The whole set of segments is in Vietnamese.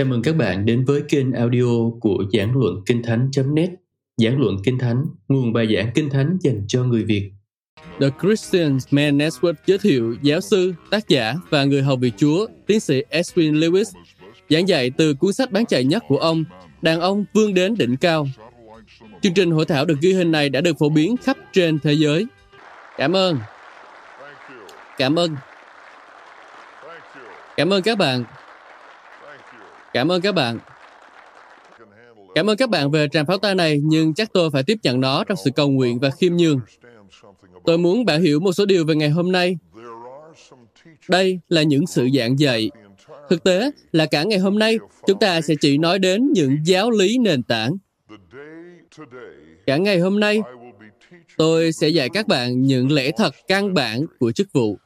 Chào mừng các bạn đến với kênh audio của Giảng Luận Kinh Thánh.net Giảng Luận Kinh Thánh, nguồn bài giảng Kinh Thánh dành cho người Việt. The Christian Man Network giới thiệu giáo sư, tác giả và người hầu việc Chúa, tiến sĩ Edwin Lewis, giảng dạy từ cuốn sách bán chạy nhất của ông, Đàn ông vươn đến đỉnh cao. Chương trình hội thảo được ghi hình này đã được phổ biến khắp trên thế giới. Cảm ơn. Cảm ơn. Cảm ơn các bạn. Cảm ơn các bạn. Cảm ơn các bạn về tràng pháo tay này, nhưng chắc tôi phải tiếp nhận nó trong sự cầu nguyện và khiêm nhường. Tôi muốn bạn hiểu một số điều về ngày hôm nay. Đây là những sự giảng dạy. Thực tế là cả ngày hôm nay, chúng ta sẽ chỉ nói đến những giáo lý nền tảng. Cả ngày hôm nay, tôi sẽ dạy các bạn những lẽ thật căn bản của chức vụ.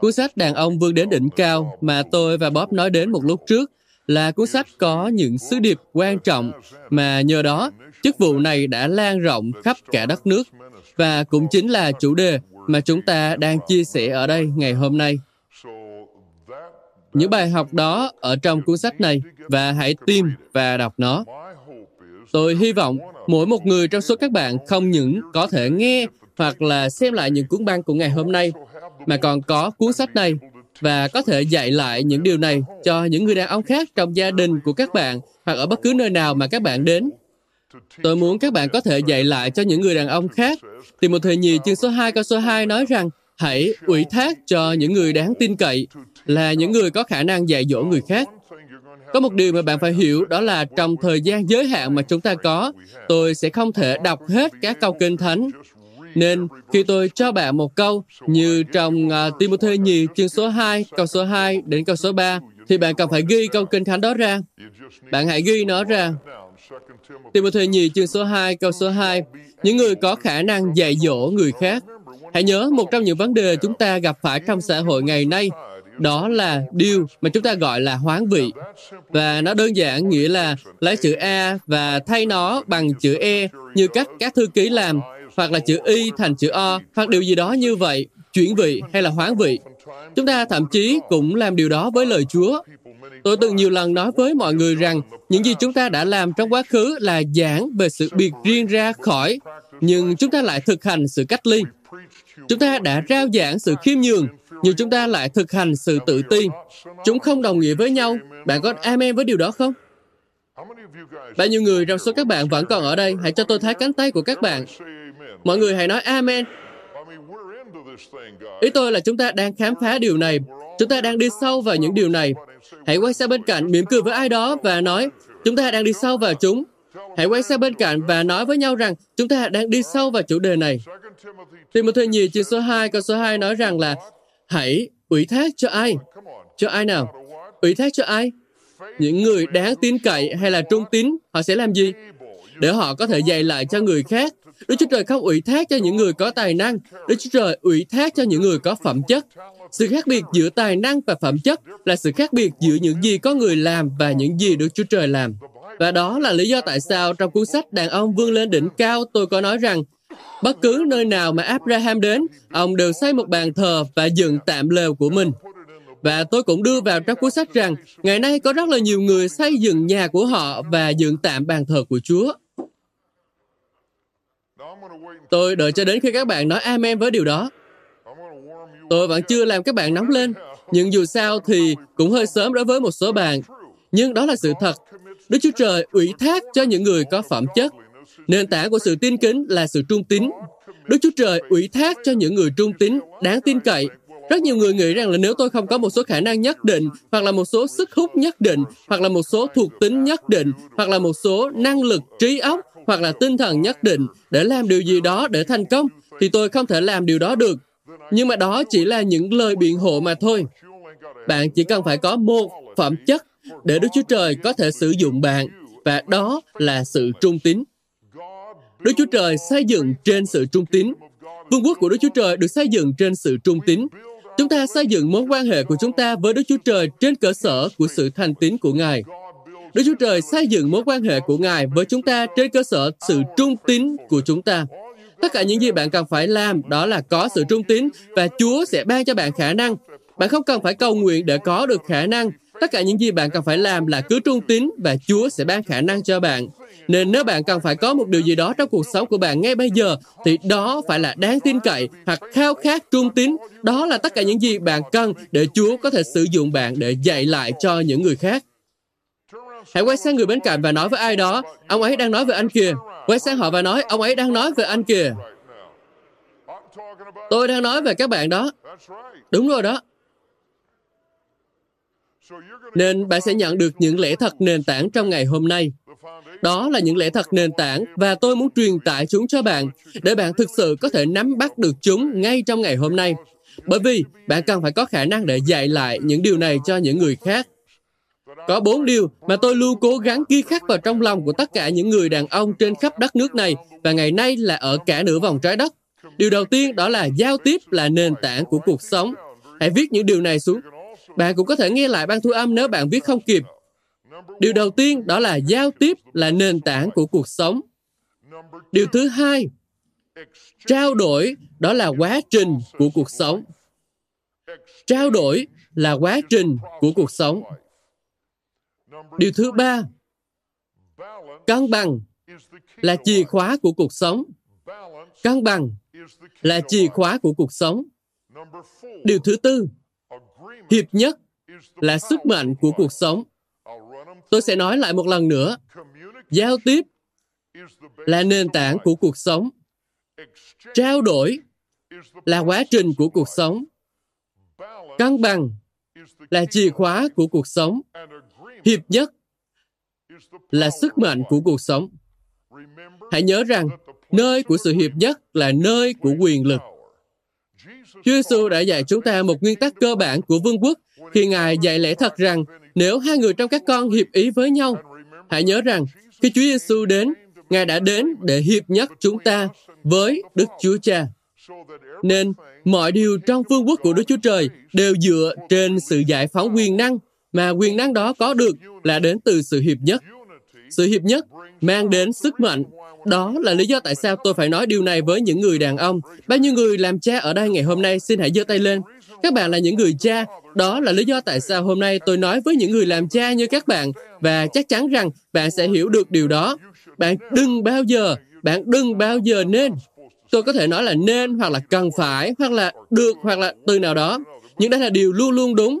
Cuốn sách Đàn ông vươn đến đỉnh cao mà tôi và Bob nói đến một lúc trước là cuốn sách có những sứ điệp quan trọng mà nhờ đó chức vụ này đã lan rộng khắp cả đất nước và cũng chính là chủ đề mà chúng ta đang chia sẻ ở đây ngày hôm nay. Những bài học đó ở trong cuốn sách này và hãy tìm và đọc nó. Tôi hy vọng mỗi một người trong số các bạn không những có thể nghe hoặc là xem lại những cuốn băng của ngày hôm nay, mà còn có cuốn sách này và có thể dạy lại những điều này cho những người đàn ông khác trong gia đình của các bạn hoặc ở bất cứ nơi nào mà các bạn đến. Tôi muốn các bạn có thể dạy lại cho những người đàn ông khác. Tìm một thời nhì chương số 2 câu số 2 nói rằng hãy ủy thác cho những người đáng tin cậy là những người có khả năng dạy dỗ người khác. Có một điều mà bạn phải hiểu đó là trong thời gian giới hạn mà chúng ta có, tôi sẽ không thể đọc hết các câu kinh thánh nên khi tôi cho bạn một câu như trong uh, Timothy nhì chương số 2, câu số 2 đến câu số 3, thì bạn cần phải ghi câu kinh thánh đó ra. Bạn hãy ghi nó ra. Timothy nhì chương số 2, câu số 2, những người có khả năng dạy dỗ người khác. Hãy nhớ một trong những vấn đề chúng ta gặp phải trong xã hội ngày nay đó là điều mà chúng ta gọi là hoán vị. Và nó đơn giản nghĩa là lấy chữ A và thay nó bằng chữ E như cách các thư ký làm hoặc là chữ y thành chữ o, hoặc điều gì đó như vậy, chuyển vị hay là hoán vị. Chúng ta thậm chí cũng làm điều đó với lời Chúa. Tôi từng nhiều lần nói với mọi người rằng những gì chúng ta đã làm trong quá khứ là giảng về sự biệt riêng ra khỏi, nhưng chúng ta lại thực hành sự cách ly. Chúng ta đã rao giảng sự khiêm nhường, nhưng chúng ta lại thực hành sự tự ti. Chúng không đồng nghĩa với nhau. Bạn có amen với điều đó không? Bao nhiêu người trong số các bạn vẫn còn ở đây? Hãy cho tôi thấy cánh tay của các bạn. Mọi người hãy nói Amen. Ý tôi là chúng ta đang khám phá điều này. Chúng ta đang đi sâu vào những điều này. Hãy quay sang bên cạnh, mỉm cười với ai đó và nói, chúng ta đang đi sâu vào chúng. Hãy quay sang bên cạnh và nói với nhau rằng chúng ta đang đi sâu vào chủ đề này. Timothy nhì chương số 2, câu số 2 nói rằng là hãy ủy thác cho ai? Cho ai nào? Ủy thác cho ai? Những người đáng tin cậy hay là trung tín, họ sẽ làm gì? Để họ có thể dạy lại cho người khác Đức Chúa Trời không ủy thác cho những người có tài năng. Đức Chúa Trời ủy thác cho những người có phẩm chất. Sự khác biệt giữa tài năng và phẩm chất là sự khác biệt giữa những gì có người làm và những gì Đức Chúa Trời làm. Và đó là lý do tại sao trong cuốn sách Đàn ông vươn lên đỉnh cao tôi có nói rằng bất cứ nơi nào mà Abraham đến, ông đều xây một bàn thờ và dựng tạm lều của mình. Và tôi cũng đưa vào trong cuốn sách rằng, ngày nay có rất là nhiều người xây dựng nhà của họ và dựng tạm bàn thờ của Chúa. Tôi đợi cho đến khi các bạn nói amen với điều đó. Tôi vẫn chưa làm các bạn nóng lên, nhưng dù sao thì cũng hơi sớm đối với một số bạn. Nhưng đó là sự thật. Đức Chúa Trời ủy thác cho những người có phẩm chất. Nền tảng của sự tin kính là sự trung tín. Đức Chúa Trời ủy thác cho những người trung tín, đáng tin cậy. Rất nhiều người nghĩ rằng là nếu tôi không có một số khả năng nhất định, hoặc là một số sức hút nhất định, hoặc là một số thuộc tính nhất định, hoặc là một số năng lực trí óc, hoặc là tinh thần nhất định để làm điều gì đó để thành công, thì tôi không thể làm điều đó được. Nhưng mà đó chỉ là những lời biện hộ mà thôi. Bạn chỉ cần phải có một phẩm chất để Đức Chúa Trời có thể sử dụng bạn, và đó là sự trung tín. Đức Chúa Trời xây dựng trên sự trung tín. Vương quốc của Đức Chúa Trời được xây dựng trên sự trung tín. Chúng ta xây dựng mối quan hệ của chúng ta với Đức Chúa Trời trên cơ sở của sự thành tín của Ngài. Đức Chúa Trời xây dựng mối quan hệ của Ngài với chúng ta trên cơ sở sự trung tín của chúng ta. Tất cả những gì bạn cần phải làm đó là có sự trung tín và Chúa sẽ ban cho bạn khả năng. Bạn không cần phải cầu nguyện để có được khả năng. Tất cả những gì bạn cần phải làm là cứ trung tín và Chúa sẽ ban khả năng cho bạn. Nên nếu bạn cần phải có một điều gì đó trong cuộc sống của bạn ngay bây giờ, thì đó phải là đáng tin cậy hoặc khao khát trung tín. Đó là tất cả những gì bạn cần để Chúa có thể sử dụng bạn để dạy lại cho những người khác. Hãy quay sang người bên cạnh và nói với ai đó, ông ấy đang nói về anh kìa. Quay sang họ và nói, ông ấy đang nói về anh kìa. Tôi đang nói về các bạn đó. Đúng rồi đó. Nên bạn sẽ nhận được những lẽ thật nền tảng trong ngày hôm nay. Đó là những lẽ thật nền tảng và tôi muốn truyền tải chúng cho bạn để bạn thực sự có thể nắm bắt được chúng ngay trong ngày hôm nay. Bởi vì bạn cần phải có khả năng để dạy lại những điều này cho những người khác. Có bốn điều mà tôi luôn cố gắng ghi khắc vào trong lòng của tất cả những người đàn ông trên khắp đất nước này và ngày nay là ở cả nửa vòng trái đất. Điều đầu tiên đó là giao tiếp là nền tảng của cuộc sống. Hãy viết những điều này xuống. Bạn cũng có thể nghe lại ban thu âm nếu bạn viết không kịp. Điều đầu tiên đó là giao tiếp là nền tảng của cuộc sống. Điều thứ hai, trao đổi đó là quá trình của cuộc sống. Trao đổi là quá trình của cuộc sống. Điều thứ ba, cân bằng là chìa khóa của cuộc sống. Cân bằng là chìa khóa của cuộc sống. Điều thứ tư, hiệp nhất là sức mạnh của cuộc sống. Tôi sẽ nói lại một lần nữa. Giao tiếp là nền tảng của cuộc sống. Trao đổi là quá trình của cuộc sống. Cân bằng là chìa khóa của cuộc sống. Hiệp nhất là sức mạnh của cuộc sống. Hãy nhớ rằng, nơi của sự hiệp nhất là nơi của quyền lực. Chúa Giêsu đã dạy chúng ta một nguyên tắc cơ bản của vương quốc khi Ngài dạy lẽ thật rằng nếu hai người trong các con hiệp ý với nhau, hãy nhớ rằng khi Chúa Giêsu đến, Ngài đã đến để hiệp nhất chúng ta với Đức Chúa Cha. Nên mọi điều trong vương quốc của Đức Chúa Trời đều dựa trên sự giải phóng quyền năng mà quyền năng đó có được là đến từ sự hiệp nhất. Sự hiệp nhất mang đến sức mạnh. Đó là lý do tại sao tôi phải nói điều này với những người đàn ông. Bao nhiêu người làm cha ở đây ngày hôm nay xin hãy giơ tay lên. Các bạn là những người cha. Đó là lý do tại sao hôm nay tôi nói với những người làm cha như các bạn và chắc chắn rằng bạn sẽ hiểu được điều đó. Bạn đừng bao giờ, bạn đừng bao giờ nên. Tôi có thể nói là nên hoặc là cần phải hoặc là được hoặc là từ nào đó. Nhưng đây là điều luôn luôn đúng.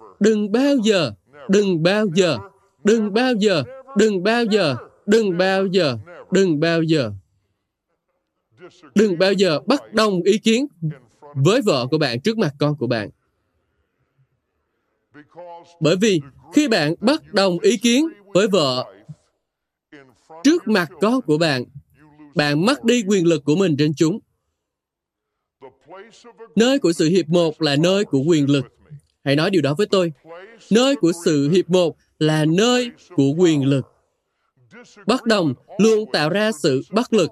đừng bao giờ, đừng bao giờ, đừng bao giờ, đừng bao giờ, đừng bao giờ, đừng bao giờ. Đừng bao giờ bất đồng ý kiến với vợ của bạn trước mặt con của bạn. Bởi vì khi bạn bất đồng ý kiến với vợ trước mặt con của bạn, bạn mất đi quyền lực của mình trên chúng. Nơi của sự hiệp một là nơi của quyền lực. Hãy nói điều đó với tôi. Nơi của sự hiệp một là nơi của quyền lực. Bất đồng luôn tạo ra sự bất lực.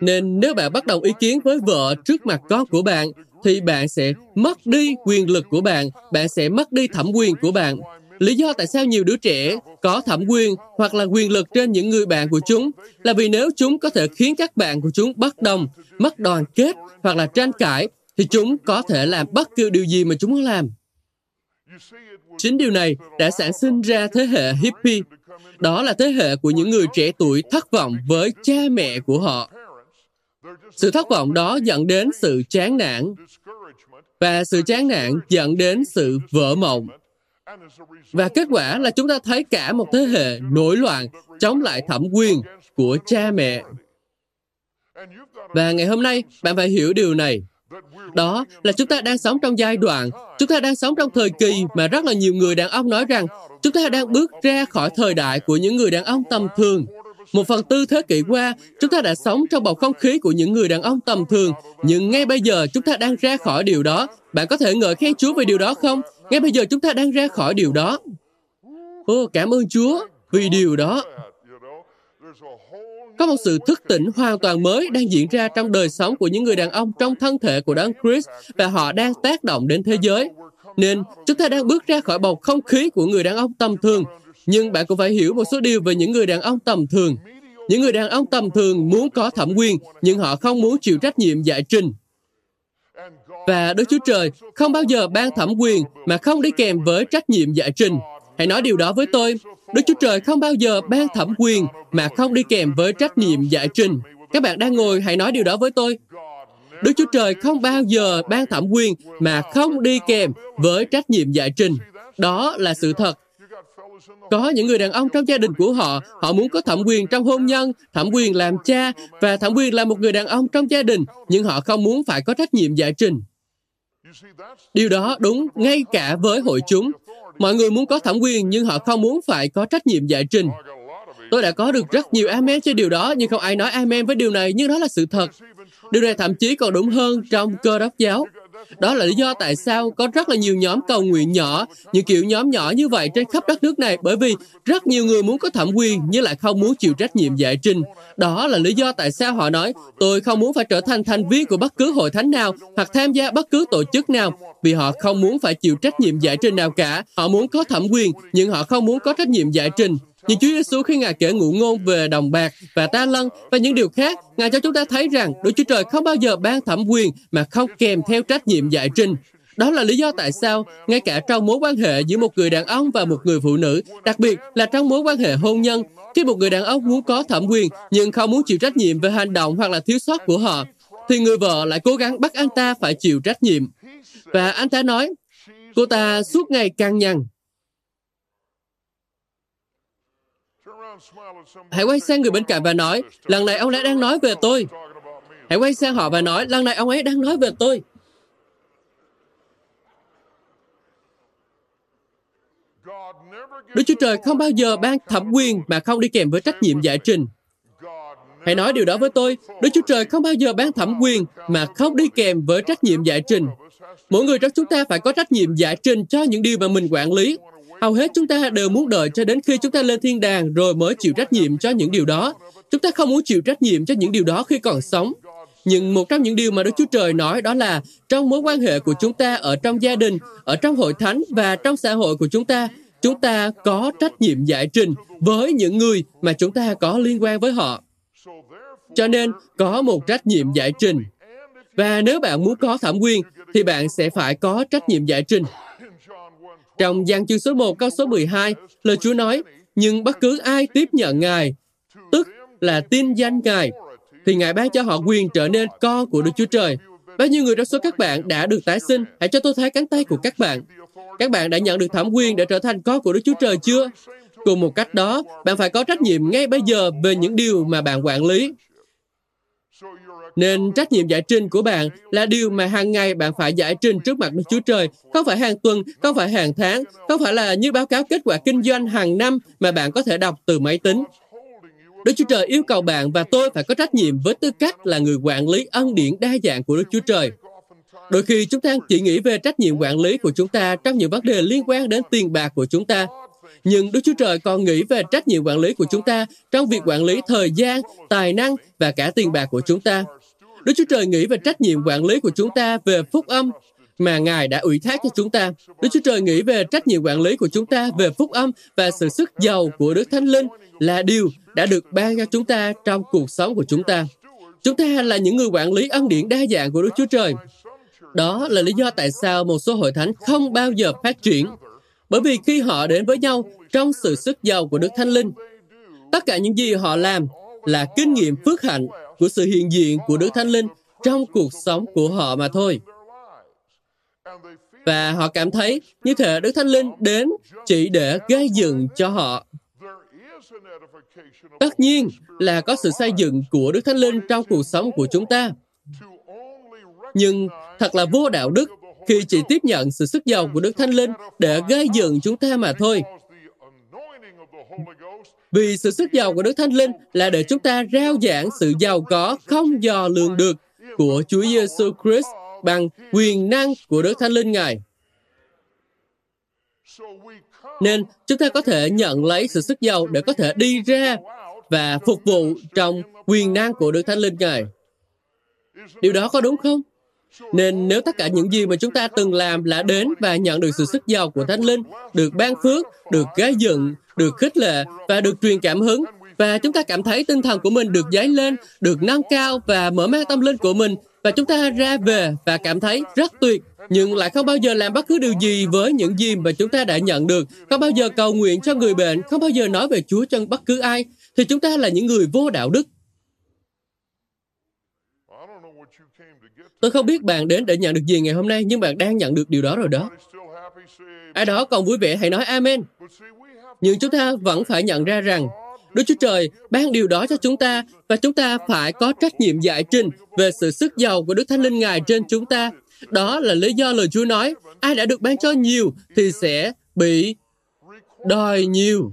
Nên nếu bạn bất đồng ý kiến với vợ trước mặt con của bạn, thì bạn sẽ mất đi quyền lực của bạn, bạn sẽ mất đi thẩm quyền của bạn. Lý do tại sao nhiều đứa trẻ có thẩm quyền hoặc là quyền lực trên những người bạn của chúng là vì nếu chúng có thể khiến các bạn của chúng bất đồng, mất đoàn kết hoặc là tranh cãi, thì chúng có thể làm bất cứ điều gì mà chúng muốn làm. Chính điều này đã sản sinh ra thế hệ hippie. Đó là thế hệ của những người trẻ tuổi thất vọng với cha mẹ của họ. Sự thất vọng đó dẫn đến sự chán nản, và sự chán nản dẫn đến sự vỡ mộng. Và kết quả là chúng ta thấy cả một thế hệ nổi loạn chống lại thẩm quyền của cha mẹ. Và ngày hôm nay, bạn phải hiểu điều này. Đó là chúng ta đang sống trong giai đoạn, chúng ta đang sống trong thời kỳ mà rất là nhiều người đàn ông nói rằng chúng ta đang bước ra khỏi thời đại của những người đàn ông tầm thường. Một phần tư thế kỷ qua, chúng ta đã sống trong bầu không khí của những người đàn ông tầm thường, nhưng ngay bây giờ chúng ta đang ra khỏi điều đó Bạn có thể ngợi khen Chúa về điều đó không? Ngay bây giờ chúng ta đang ra khỏi điều đó. Ô, cảm ơn Chúa vì điều đó. Có một sự thức tỉnh hoàn toàn mới đang diễn ra trong đời sống của những người đàn ông trong thân thể của Đấng Christ và họ đang tác động đến thế giới. Nên chúng ta đang bước ra khỏi bầu không khí của người đàn ông tầm thường. Nhưng bạn cũng phải hiểu một số điều về những người đàn ông tầm thường. Những người đàn ông tầm thường muốn có thẩm quyền, nhưng họ không muốn chịu trách nhiệm giải trình. Và Đức Chúa Trời không bao giờ ban thẩm quyền mà không đi kèm với trách nhiệm giải trình. Hãy nói điều đó với tôi. Đức Chúa Trời không bao giờ ban thẩm quyền mà không đi kèm với trách nhiệm giải trình. Các bạn đang ngồi, hãy nói điều đó với tôi. Đức Chúa Trời không bao giờ ban thẩm quyền mà không đi kèm với trách nhiệm giải trình. Đó là sự thật. Có những người đàn ông trong gia đình của họ, họ muốn có thẩm quyền trong hôn nhân, thẩm quyền làm cha và thẩm quyền là một người đàn ông trong gia đình, nhưng họ không muốn phải có trách nhiệm giải trình. Điều đó đúng ngay cả với hội chúng. Mọi người muốn có thẩm quyền nhưng họ không muốn phải có trách nhiệm giải trình. Tôi đã có được rất nhiều amen cho điều đó, nhưng không ai nói amen với điều này, nhưng đó là sự thật. Điều này thậm chí còn đúng hơn trong cơ đốc giáo. Đó là lý do tại sao có rất là nhiều nhóm cầu nguyện nhỏ, những kiểu nhóm nhỏ như vậy trên khắp đất nước này, bởi vì rất nhiều người muốn có thẩm quyền nhưng lại không muốn chịu trách nhiệm giải trình. Đó là lý do tại sao họ nói, tôi không muốn phải trở thành thành viên của bất cứ hội thánh nào hoặc tham gia bất cứ tổ chức nào, vì họ không muốn phải chịu trách nhiệm giải trình nào cả. Họ muốn có thẩm quyền, nhưng họ không muốn có trách nhiệm giải trình. Nhưng Chúa Giêsu khi Ngài kể ngụ ngôn về đồng bạc và ta lân và những điều khác, Ngài cho chúng ta thấy rằng Đức Chúa Trời không bao giờ ban thẩm quyền mà không kèm theo trách nhiệm giải trình. Đó là lý do tại sao, ngay cả trong mối quan hệ giữa một người đàn ông và một người phụ nữ, đặc biệt là trong mối quan hệ hôn nhân, khi một người đàn ông muốn có thẩm quyền nhưng không muốn chịu trách nhiệm về hành động hoặc là thiếu sót của họ, thì người vợ lại cố gắng bắt anh ta phải chịu trách nhiệm. Và anh ta nói, cô ta suốt ngày càng nhằn, Hãy quay sang người bên cạnh và nói, lần này ông ấy đang nói về tôi. Hãy quay sang họ và nói, lần này ông ấy đang nói về tôi. Đức Chúa Trời không bao giờ ban thẩm quyền mà không đi kèm với trách nhiệm giải trình. Hãy nói điều đó với tôi. Đức Chúa Trời không bao giờ ban thẩm quyền mà không đi kèm với trách nhiệm giải trình. Mỗi người trong chúng ta phải có trách nhiệm giải trình cho những điều mà mình quản lý. Hầu hết chúng ta đều muốn đợi cho đến khi chúng ta lên thiên đàng rồi mới chịu trách nhiệm cho những điều đó. Chúng ta không muốn chịu trách nhiệm cho những điều đó khi còn sống. Nhưng một trong những điều mà Đức Chúa Trời nói đó là trong mối quan hệ của chúng ta ở trong gia đình, ở trong hội thánh và trong xã hội của chúng ta, chúng ta có trách nhiệm giải trình với những người mà chúng ta có liên quan với họ. Cho nên, có một trách nhiệm giải trình. Và nếu bạn muốn có thẩm quyền, thì bạn sẽ phải có trách nhiệm giải trình. Trong gian chương số 1 câu số 12, lời Chúa nói, nhưng bất cứ ai tiếp nhận Ngài, tức là tin danh Ngài, thì Ngài ban cho họ quyền trở nên con của Đức Chúa Trời. Bao nhiêu người trong số các bạn đã được tái sinh? Hãy cho tôi thấy cánh tay của các bạn. Các bạn đã nhận được thẩm quyền để trở thành con của Đức Chúa Trời chưa? Cùng một cách đó, bạn phải có trách nhiệm ngay bây giờ về những điều mà bạn quản lý. Nên trách nhiệm giải trình của bạn là điều mà hàng ngày bạn phải giải trình trước mặt Đức Chúa Trời, không phải hàng tuần, không phải hàng tháng, không phải là như báo cáo kết quả kinh doanh hàng năm mà bạn có thể đọc từ máy tính. Đức Chúa Trời yêu cầu bạn và tôi phải có trách nhiệm với tư cách là người quản lý ân điển đa dạng của Đức Chúa Trời. Đôi khi chúng ta chỉ nghĩ về trách nhiệm quản lý của chúng ta trong những vấn đề liên quan đến tiền bạc của chúng ta. Nhưng Đức Chúa Trời còn nghĩ về trách nhiệm quản lý của chúng ta trong việc quản lý thời gian, tài năng và cả tiền bạc của chúng ta. Đức Chúa Trời nghĩ về trách nhiệm quản lý của chúng ta về phúc âm mà Ngài đã ủy thác cho chúng ta. Đức Chúa Trời nghĩ về trách nhiệm quản lý của chúng ta về phúc âm và sự sức giàu của Đức Thánh Linh là điều đã được ban cho chúng ta trong cuộc sống của chúng ta. Chúng ta là những người quản lý ân điển đa dạng của Đức Chúa Trời. Đó là lý do tại sao một số hội thánh không bao giờ phát triển. Bởi vì khi họ đến với nhau trong sự sức giàu của Đức Thánh Linh, tất cả những gì họ làm là kinh nghiệm phước hạnh của sự hiện diện của Đức Thánh Linh trong cuộc sống của họ mà thôi. Và họ cảm thấy như thể Đức Thánh Linh đến chỉ để gây dựng cho họ. Tất nhiên là có sự xây dựng của Đức Thánh Linh trong cuộc sống của chúng ta. Nhưng thật là vô đạo đức khi chỉ tiếp nhận sự sức giàu của Đức Thánh Linh để gây dựng chúng ta mà thôi. Vì sự sức giàu của Đức Thánh Linh là để chúng ta rao giảng sự giàu có không dò lường được của Chúa Giêsu Christ bằng quyền năng của Đức Thánh Linh Ngài. Nên chúng ta có thể nhận lấy sự sức giàu để có thể đi ra và phục vụ trong quyền năng của Đức Thánh Linh Ngài. Điều đó có đúng không? Nên nếu tất cả những gì mà chúng ta từng làm là đến và nhận được sự sức giàu của Thánh Linh, được ban phước, được gây dựng, được khích lệ và được truyền cảm hứng, và chúng ta cảm thấy tinh thần của mình được dấy lên, được nâng cao và mở mang tâm linh của mình, và chúng ta ra về và cảm thấy rất tuyệt, nhưng lại không bao giờ làm bất cứ điều gì với những gì mà chúng ta đã nhận được, không bao giờ cầu nguyện cho người bệnh, không bao giờ nói về Chúa cho bất cứ ai, thì chúng ta là những người vô đạo đức. Tôi không biết bạn đến để nhận được gì ngày hôm nay, nhưng bạn đang nhận được điều đó rồi đó. Ai đó còn vui vẻ hãy nói Amen. Nhưng chúng ta vẫn phải nhận ra rằng Đức Chúa Trời ban điều đó cho chúng ta và chúng ta phải có trách nhiệm giải trình về sự sức giàu của Đức Thánh Linh Ngài trên chúng ta. Đó là lý do lời Chúa nói, ai đã được ban cho nhiều thì sẽ bị đòi nhiều.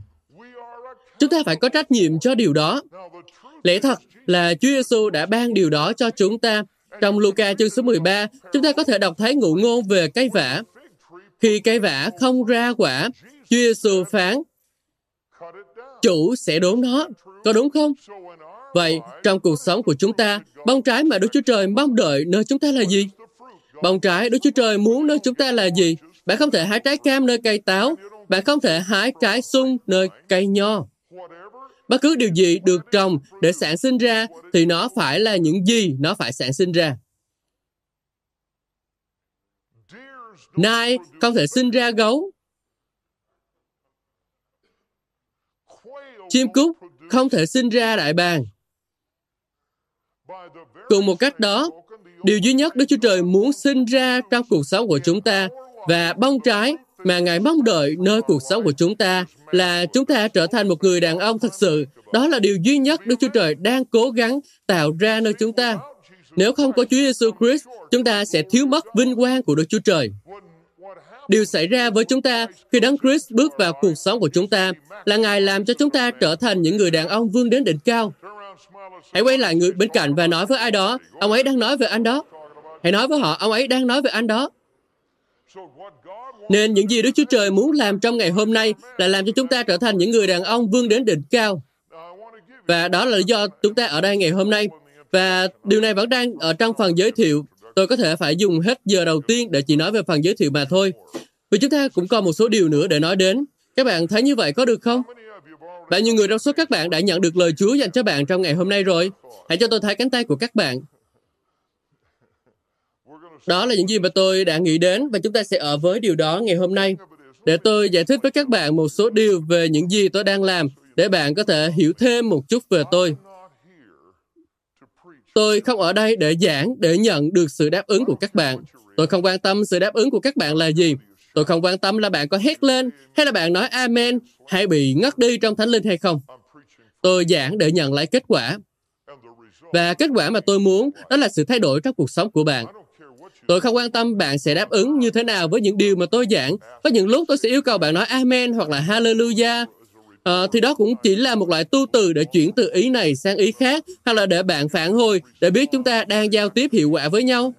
Chúng ta phải có trách nhiệm cho điều đó. Lẽ thật là Chúa Giêsu đã ban điều đó cho chúng ta. Trong Luca chương số 13, chúng ta có thể đọc thấy ngụ ngôn về cây vả. Khi cây vả không ra quả, Chúa Giêsu phán, chủ sẽ đốn nó. Có đúng không? Vậy, trong cuộc sống của chúng ta, bông trái mà Đức Chúa Trời mong đợi nơi chúng ta là gì? Bông trái Đức Chúa Trời muốn nơi chúng ta là gì? Bạn không thể hái trái cam nơi cây táo. Bạn không thể hái trái sung nơi cây nho. Bất cứ điều gì được trồng để sản sinh ra thì nó phải là những gì nó phải sản sinh ra. Nai không thể sinh ra gấu. Chim cút không thể sinh ra đại bàng. Cùng một cách đó, điều duy nhất Đức Chúa Trời muốn sinh ra trong cuộc sống của chúng ta và bông trái mà Ngài mong đợi nơi cuộc sống của chúng ta là chúng ta trở thành một người đàn ông thật sự. Đó là điều duy nhất Đức Chúa Trời đang cố gắng tạo ra nơi chúng ta. Nếu không có Chúa Giêsu Christ, chúng ta sẽ thiếu mất vinh quang của Đức Chúa Trời. Điều xảy ra với chúng ta khi Đấng Christ bước vào cuộc sống của chúng ta là Ngài làm cho chúng ta trở thành những người đàn ông vươn đến đỉnh cao. Hãy quay lại người bên cạnh và nói với ai đó, ông ấy đang nói về anh đó. Hãy nói với họ, ông ấy đang nói về anh đó. Nên những gì Đức Chúa Trời muốn làm trong ngày hôm nay là làm cho chúng ta trở thành những người đàn ông vươn đến đỉnh cao. Và đó là lý do chúng ta ở đây ngày hôm nay. Và điều này vẫn đang ở trong phần giới thiệu. Tôi có thể phải dùng hết giờ đầu tiên để chỉ nói về phần giới thiệu mà thôi. Vì chúng ta cũng còn một số điều nữa để nói đến. Các bạn thấy như vậy có được không? Bao nhiêu người trong số các bạn đã nhận được lời Chúa dành cho bạn trong ngày hôm nay rồi? Hãy cho tôi thấy cánh tay của các bạn. Đó là những gì mà tôi đã nghĩ đến và chúng ta sẽ ở với điều đó ngày hôm nay. Để tôi giải thích với các bạn một số điều về những gì tôi đang làm, để bạn có thể hiểu thêm một chút về tôi. Tôi không ở đây để giảng, để nhận được sự đáp ứng của các bạn. Tôi không quan tâm sự đáp ứng của các bạn là gì. Tôi không quan tâm là bạn có hét lên, hay là bạn nói Amen, hay bị ngất đi trong Thánh Linh hay không. Tôi giảng để nhận lại kết quả. Và kết quả mà tôi muốn đó là sự thay đổi trong cuộc sống của bạn. Tôi không quan tâm bạn sẽ đáp ứng như thế nào với những điều mà tôi giảng. Có những lúc tôi sẽ yêu cầu bạn nói Amen hoặc là Hallelujah. À, thì đó cũng chỉ là một loại tu từ để chuyển từ ý này sang ý khác hoặc là để bạn phản hồi để biết chúng ta đang giao tiếp hiệu quả với nhau.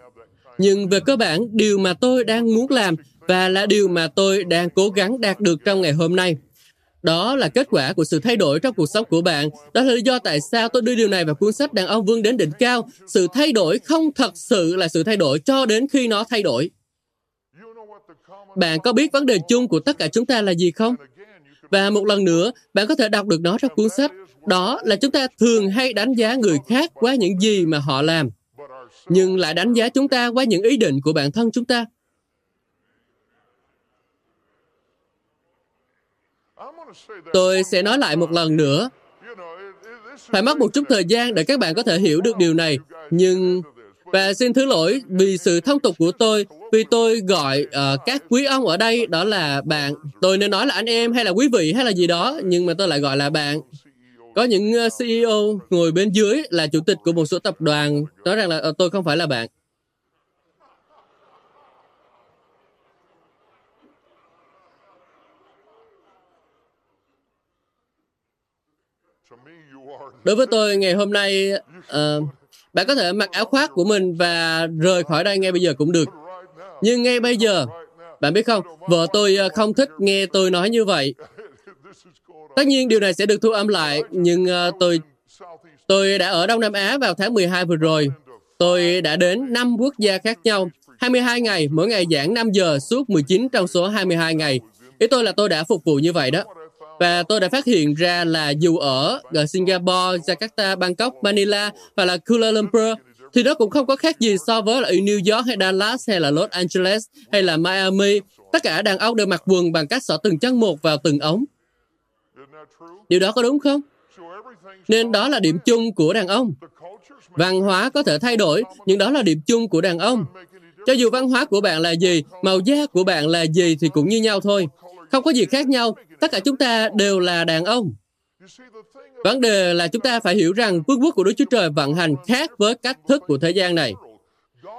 Nhưng về cơ bản, điều mà tôi đang muốn làm và là điều mà tôi đang cố gắng đạt được trong ngày hôm nay. Đó là kết quả của sự thay đổi trong cuộc sống của bạn. Đó là lý do tại sao tôi đưa điều này vào cuốn sách Đàn ông vươn đến đỉnh cao. Sự thay đổi không thật sự là sự thay đổi cho đến khi nó thay đổi. Bạn có biết vấn đề chung của tất cả chúng ta là gì không? Và một lần nữa, bạn có thể đọc được nó trong cuốn sách. Đó là chúng ta thường hay đánh giá người khác qua những gì mà họ làm, nhưng lại đánh giá chúng ta qua những ý định của bản thân chúng ta. Tôi sẽ nói lại một lần nữa. Phải mất một chút thời gian để các bạn có thể hiểu được điều này. Nhưng và xin thứ lỗi vì sự thông tục của tôi, vì tôi gọi uh, các quý ông ở đây đó là bạn. Tôi nên nói là anh em hay là quý vị hay là gì đó, nhưng mà tôi lại gọi là bạn. Có những ờ, uh, CEO ngồi bên dưới là chủ tịch của một số tập đoàn nói rằng là uh, tôi không phải là bạn. Đối với tôi ngày hôm nay, uh, bạn có thể mặc áo khoác của mình và rời khỏi đây ngay bây giờ cũng được. Nhưng ngay bây giờ, bạn biết không, vợ tôi ờ, không thích nghe tôi nói như vậy. Tất nhiên điều này sẽ được thu âm lại, nhưng ờ, tôi tôi đã ở Đông Nam Á vào tháng 12 vừa rồi. Tôi đã đến 5 quốc gia khác nhau, 22 ngày, mỗi ngày giảng 5 giờ suốt 19 trong số 22 ngày. Ý tôi là tôi đã phục vụ như vậy đó. Và tôi đã phát hiện ra là dù ở, ờ, Singapore, Jakarta, Bangkok, Manila hoặc là Kuala Lumpur, thì nó cũng không có khác gì so với là ở New York hay Dallas hay là Los Angeles hay là Miami. Tất cả đàn ông đều mặc quần bằng cách xỏ từng chân một vào từng ống. Điều đó có đúng không? Nên đó là điểm chung của đàn ông. Văn hóa có thể thay đổi, nhưng đó là điểm chung của đàn ông. Cho dù văn hóa của bạn là gì, màu da của bạn là gì thì cũng như nhau thôi. Không có gì khác nhau, tất cả chúng ta đều là đàn ông. Vấn đề là chúng ta phải hiểu rằng vương quốc của Đức Chúa Trời vận hành khác với cách thức của thế gian này.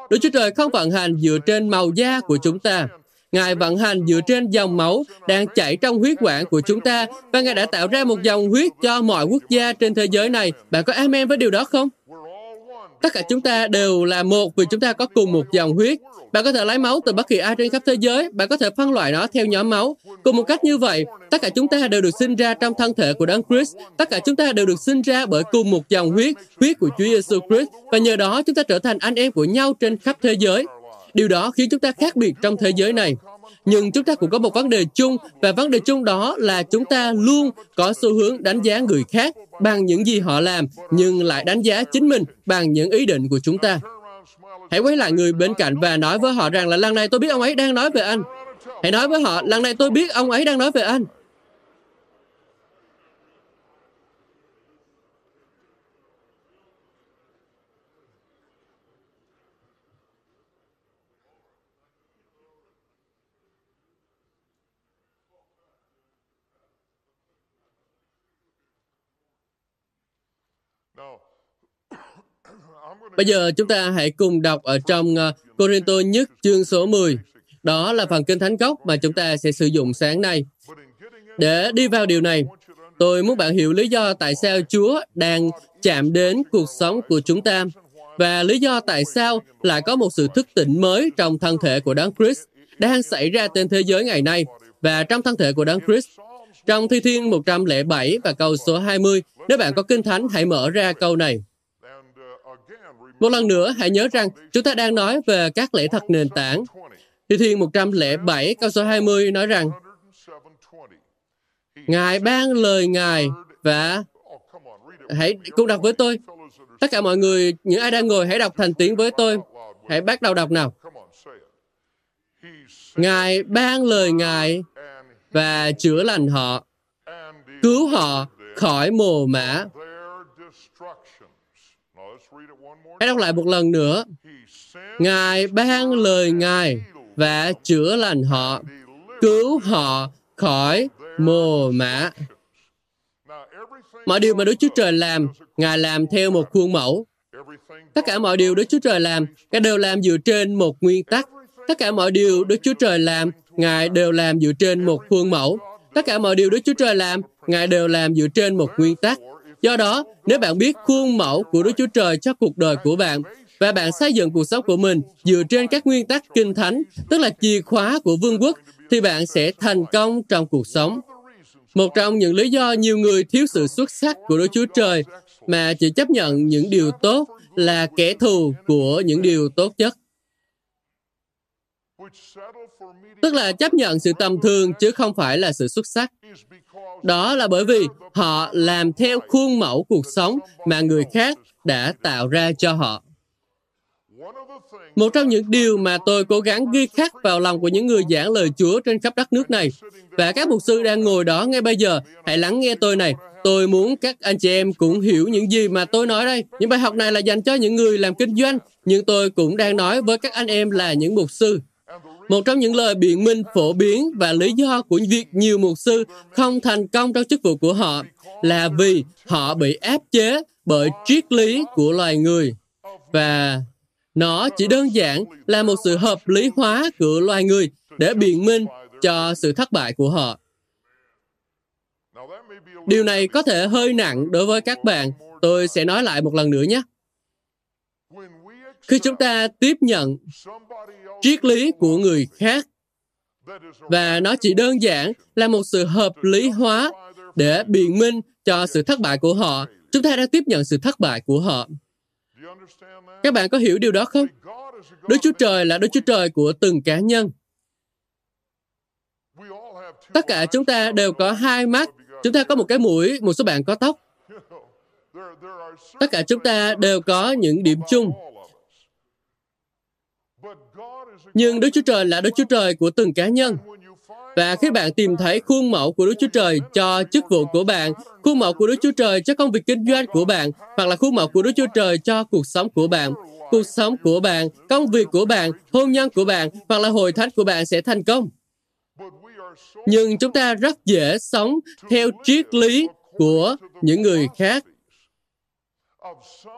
Đức Chúa Trời không vận hành dựa trên màu da của chúng ta. Ngài vận hành dựa trên dòng máu đang chảy trong huyết quản của chúng ta và Ngài đã tạo ra một dòng huyết cho mọi quốc gia trên thế giới này. Bạn có amen với điều đó không? Tất cả chúng ta đều là một vì chúng ta có cùng một dòng huyết. Bạn có thể lấy máu từ bất kỳ ai trên khắp thế giới, bạn có thể phân loại nó theo nhóm máu. Cùng một cách như vậy, tất cả chúng ta đều được sinh ra trong thân thể của Đấng Christ. Tất cả chúng ta đều được sinh ra bởi cùng một dòng huyết, huyết của Chúa Giêsu Christ và nhờ đó chúng ta trở thành anh em của nhau trên khắp thế giới. Điều đó khiến chúng ta khác biệt trong thế giới này. Nhưng chúng ta cũng có một vấn đề chung và vấn đề chung đó là chúng ta luôn có xu hướng đánh giá người khác bằng những gì họ làm nhưng lại đánh giá chính mình bằng những ý định của chúng ta. Hãy quay lại người bên cạnh và nói với họ rằng là lần này tôi biết ông ấy đang nói về anh. Hãy nói với họ, lần này tôi biết ông ấy đang nói về anh. Bây giờ chúng ta hãy cùng đọc ở trong ờ, Corinto nhất chương số 10. Đó là phần kinh thánh gốc mà chúng ta sẽ sử dụng sáng nay. Để đi vào điều này, tôi muốn bạn hiểu lý do tại sao Chúa đang chạm đến cuộc sống của chúng ta và lý do tại sao lại có một sự thức tỉnh mới trong thân thể của Đấng Christ đang xảy ra trên thế giới ngày nay và trong thân thể của Đấng Christ. Trong Thi Thiên 107 và câu số 20, nếu bạn có kinh thánh, hãy mở ra câu này. Một lần nữa, hãy nhớ rằng chúng ta đang nói về các lễ thật nền tảng. Thi Thiên 107, câu số 20 nói rằng Ngài ban lời Ngài và hãy cùng đọc với tôi. Tất cả mọi người, những ai đang ngồi, hãy đọc thành tiếng với tôi. Hãy bắt đầu đọc nào. Ngài ban lời Ngài và chữa lành họ, cứu họ khỏi mồ mã. Hãy đọc lại một lần nữa. Ngài ban lời Ngài và chữa lành họ, cứu họ khỏi mồ mã. Mọi điều mà Đức Chúa Trời làm, Ngài làm theo một khuôn mẫu. Tất cả mọi điều Đức Chúa Trời làm, Ngài đều làm dựa trên một nguyên tắc. Tất cả mọi điều Đức Chúa Trời làm, Ngài đều làm dựa trên một khuôn mẫu. Tất cả mọi điều Đức Chúa Trời làm, Ngài đều làm dựa trên một nguyên tắc. Do đó, nếu bạn biết khuôn mẫu của Đức Chúa Trời cho cuộc đời của bạn và bạn xây dựng cuộc sống của mình dựa trên các nguyên tắc kinh thánh, tức là chìa khóa của vương quốc, thì bạn sẽ thành công trong cuộc sống. Một trong những lý do nhiều người thiếu sự xuất sắc của Đức Chúa Trời mà chỉ chấp nhận những điều tốt là kẻ thù của những điều tốt nhất. Tức là chấp nhận sự tầm thường chứ không phải là sự xuất sắc. Đó là bởi vì họ làm theo khuôn mẫu cuộc sống mà người khác đã tạo ra cho họ. Một trong những điều mà tôi cố gắng ghi khắc vào lòng của những người giảng lời Chúa trên khắp đất nước này, và các mục sư đang ngồi đó ngay bây giờ, hãy lắng nghe tôi này. Tôi muốn các anh chị em cũng hiểu những gì mà tôi nói đây. Những bài học này là dành cho những người làm kinh doanh, nhưng tôi cũng đang nói với các anh em là những mục sư. Một trong những lời biện minh phổ biến và lý do của việc nhiều mục sư không thành công trong chức vụ của họ là vì họ bị áp chế bởi triết lý của loài người. Và nó chỉ đơn giản là một sự hợp lý hóa của loài người để biện minh cho sự thất bại của họ. Điều này có thể hơi nặng đối với các bạn. Tôi sẽ nói lại một lần nữa nhé. khi chúng ta tiếp nhận triết lý của người khác. Và nó chỉ đơn giản là một sự hợp lý hóa để biện minh cho sự thất bại của họ. Chúng ta đang tiếp nhận sự thất bại của họ. Các bạn có hiểu điều đó không? Đức chúa trời là đức chúa trời của từng cá nhân. Tất cả chúng ta đều có hai mắt, chúng ta có một cái mũi, một số bạn có tóc. Tất cả chúng ta đều có những điểm chung nhưng Đức Chúa Trời là Đức Chúa Trời của từng cá nhân. Và khi bạn tìm thấy khuôn mẫu của Đức Chúa Trời cho chức vụ của bạn, khuôn mẫu của Đức Chúa Trời cho công việc kinh doanh của bạn, hoặc là khuôn mẫu của Đức Chúa Trời cho cuộc sống của bạn, cuộc sống của bạn, công việc của bạn, hôn nhân của bạn, hoặc là hội thánh của bạn sẽ thành công. Nhưng chúng ta rất dễ sống theo triết lý của những người khác.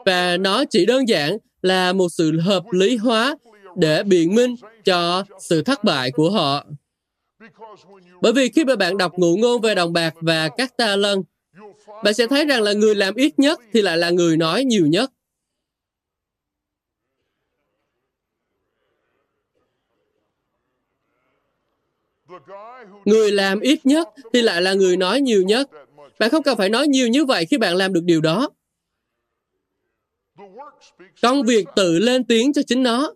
Và nó chỉ đơn giản là một sự hợp lý hóa để biện minh cho sự thất bại của họ. Bởi vì khi mà bạn đọc ngụ ngôn về đồng bạc và các ta lân, bạn sẽ thấy rằng là người làm ít nhất thì lại là người nói nhiều nhất. Người làm ít nhất thì lại là người nói nhiều nhất. Bạn không cần phải nói nhiều như vậy khi bạn làm được điều đó. Công việc tự lên tiếng cho chính nó.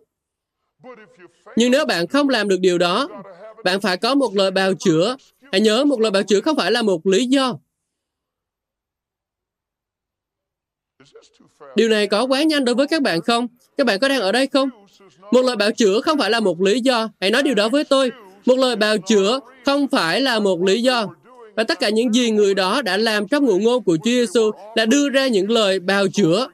Nhưng nếu bạn không làm được điều đó, bạn phải có một lời bào chữa. Hãy nhớ, một lời bào chữa không phải là một lý do. Điều này có quá nhanh đối với các bạn không? Các bạn có đang ở đây không? Một lời bào chữa không phải là một lý do. Hãy nói điều đó với tôi. Một lời bào chữa không phải là một lý do. Và tất cả những gì người đó đã làm trong ngụ ngôn của Chúa Giêsu là đưa ra những lời bào chữa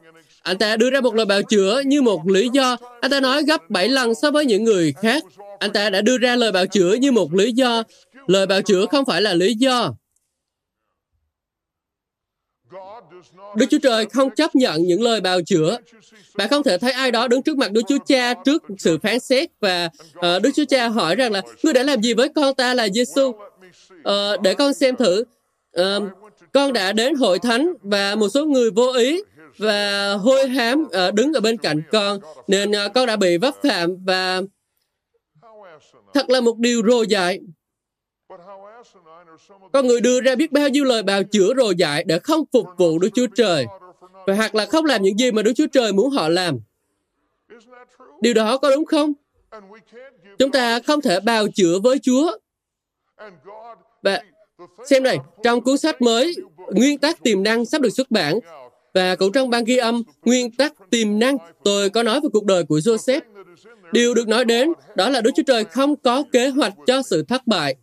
anh ta đưa ra một lời bào chữa như một lý do. Anh ta nói gấp 7 lần so với những người khác. Anh ta đã đưa ra lời bào chữa như một lý do. Lời bào chữa không phải là lý do. Đức Chúa Trời không chấp nhận những lời bào chữa. Bạn không thể thấy ai đó đứng trước mặt Đức Chúa Cha trước sự phán xét và uh, Đức Chúa Cha hỏi rằng là ngươi đã làm gì với con ta là Giêsu? Uh, ờ, để con xem thử. Uh, con đã đến hội thánh và một số người vô ý và hôi hám ờ, đứng ở bên cạnh con nên ờ, con đã bị vấp phạm và thật là một điều rồ dại con người đưa ra biết bao nhiêu lời bào chữa rồ dại để không phục vụ Đức Chúa Trời và hoặc là không làm những gì mà Đức Chúa Trời muốn họ làm. Điều đó có đúng không? Chúng ta không thể bào chữa với Chúa. Và xem này, trong cuốn sách mới, Nguyên tắc tiềm năng sắp được xuất bản, và cũng trong ban ghi âm Nguyên tắc tiềm năng, tôi có nói về cuộc đời của Joseph. Điều được nói đến đó là Đức Chúa Trời không có kế hoạch cho sự thất bại.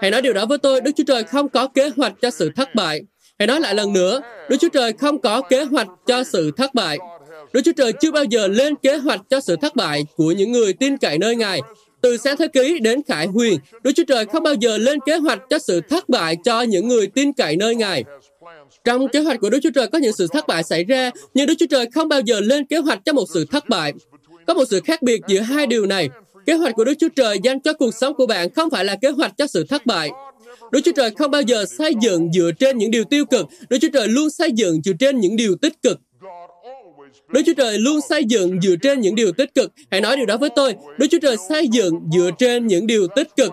Hãy nói điều đó với tôi, Đức Chúa Trời không có kế hoạch cho sự thất bại. Hãy nói lại lần nữa, Đức Chúa Trời không có kế hoạch cho sự thất bại. Đức Chúa Trời chưa bao giờ lên kế hoạch cho sự thất bại của những người tin cậy nơi Ngài. Từ sáng thế ký đến khải huyền, Đức Chúa Trời không bao giờ lên kế hoạch cho sự thất bại cho những người tin cậy nơi Ngài. Trong kế hoạch của Đức Chúa Trời có những sự thất bại xảy ra, nhưng Đức Chúa Trời không bao giờ lên kế hoạch cho một sự thất bại. Có một sự khác biệt giữa hai điều này. Kế hoạch của Đức Chúa Trời dành cho cuộc sống của bạn không phải là kế hoạch cho sự thất bại. Đức Chúa Trời không bao giờ xây dựng dựa trên những điều tiêu cực. Đức Chúa Trời luôn xây dựng dựa trên những điều tích cực. Đức Chúa Trời luôn xây dựng dựa trên những điều tích cực. Hãy nói điều đó với tôi. Đức Chúa Trời xây dựng dựa trên những điều tích cực.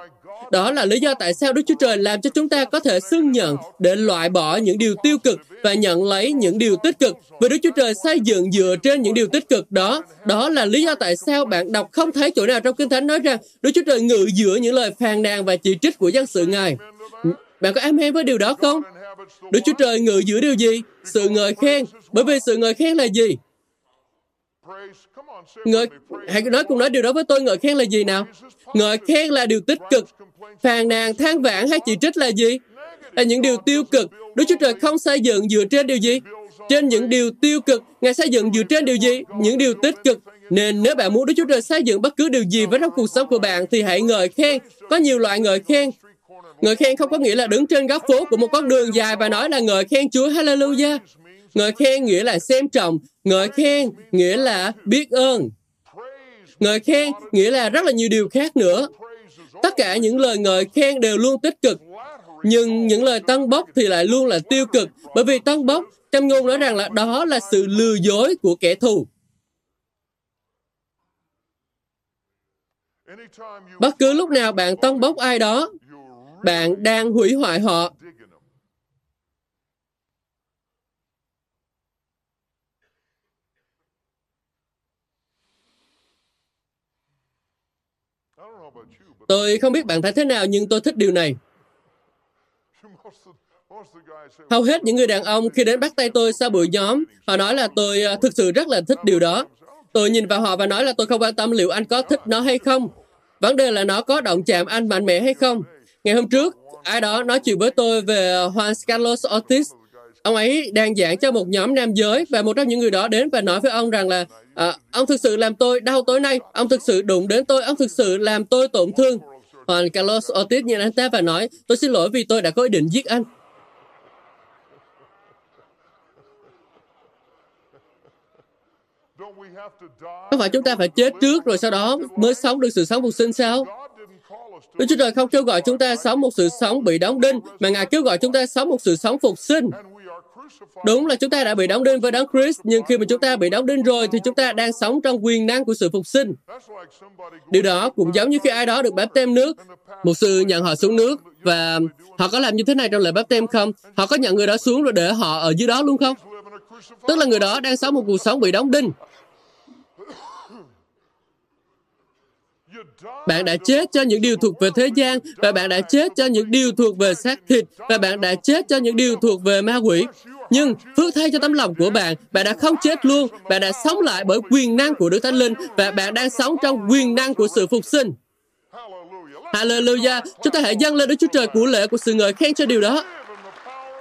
Đó là lý do tại sao Đức Chúa Trời làm cho chúng ta có thể xưng nhận để loại bỏ những điều tiêu cực và nhận lấy những điều tích cực. vì Đức Chúa Trời xây dựng dựa trên những điều tích cực đó. Đó là lý do tại sao bạn đọc không thấy chỗ nào trong Kinh Thánh nói rằng Đức Chúa Trời ngự giữa những lời phàn nàn và chỉ trích của dân sự Ngài. Bạn có amen với điều đó không? Đức Chúa Trời ngự giữa điều gì? Sự ngợi khen. Bởi vì sự ngợi khen là gì? Ngợi, hãy nói cùng nói điều đó với tôi, ngợi khen là gì nào? Ngợi khen là điều tích cực, phàn nàn, than vãn hay chỉ trích là gì? Là những điều tiêu cực. Đức Chúa Trời không xây dựng dựa trên điều gì? Trên những điều tiêu cực. Ngài xây dựng dựa trên điều gì? Những điều tích cực. Nên nếu bạn muốn Đức Chúa Trời xây dựng bất cứ điều gì với trong cuộc sống của bạn thì hãy ngợi khen. Có nhiều loại ngợi khen. Ngợi khen không có nghĩa là đứng trên góc phố của một con đường dài và nói là ngợi khen Chúa Hallelujah. Ngợi khen nghĩa là xem trọng. Ngợi khen nghĩa là biết ơn. Ngợi khen nghĩa là rất là nhiều điều khác nữa. Tất cả những lời ngợi khen đều luôn tích cực, nhưng những lời tăng bốc thì lại luôn là tiêu cực, bởi vì tăng bốc, châm ngôn nói rằng là đó là sự lừa dối của kẻ thù. Bất cứ lúc nào bạn tăng bốc ai đó, bạn đang hủy hoại họ Tôi không biết bạn thấy thế nào nhưng tôi thích điều này. Hầu hết những người đàn ông khi đến bắt tay tôi sau buổi nhóm, họ nói là tôi ờ, thực sự rất là thích điều đó. Tôi nhìn vào họ và nói là tôi không quan tâm liệu anh có thích nó hay không. Vấn đề là nó có động chạm anh mạnh mẽ hay không. Ngày hôm trước, ai đó nói chuyện với tôi về Juan Carlos Ortiz. Ông ấy đang giảng cho một nhóm nam giới và một trong những người đó đến và nói với ông rằng là à, ông thực sự làm tôi đau tối nay, ông thực sự đụng đến tôi, ông thực sự làm tôi tổn thương. Còn Carlos Ortiz nhìn anh ta và nói, tôi xin lỗi vì tôi đã có ý định giết anh. Có phải chúng ta phải chết trước rồi sau đó mới sống được sự sống phục sinh sao? Đức Chúa Trời không kêu gọi chúng ta sống một sự sống bị đóng đinh, mà Ngài kêu gọi chúng ta sống một sự sống phục sinh. Đúng là chúng ta đã bị đóng đinh với Đấng Christ, nhưng khi mà chúng ta bị đóng đinh rồi thì chúng ta đang sống trong quyền năng của sự phục sinh. Điều đó cũng giống như khi ai đó được báp tem nước, một sự nhận họ xuống nước và họ có làm như thế này trong lễ báp tem không? Họ có nhận người đó xuống rồi để họ ở dưới đó luôn không? Tức là người đó đang sống một cuộc sống bị đóng đinh. Bạn đã chết cho những điều thuộc về thế gian và bạn đã chết cho những điều thuộc về xác thịt và bạn đã chết cho những điều thuộc về ma quỷ. Nhưng phước thay cho tấm lòng của bạn, bạn đã không chết luôn, bạn đã sống lại bởi quyền năng của Đức Thánh Linh và bạn đang sống trong quyền năng của sự phục sinh. Hallelujah! Chúng ta hãy dâng lên Đức Chúa Trời của lễ của sự ngợi khen cho điều đó.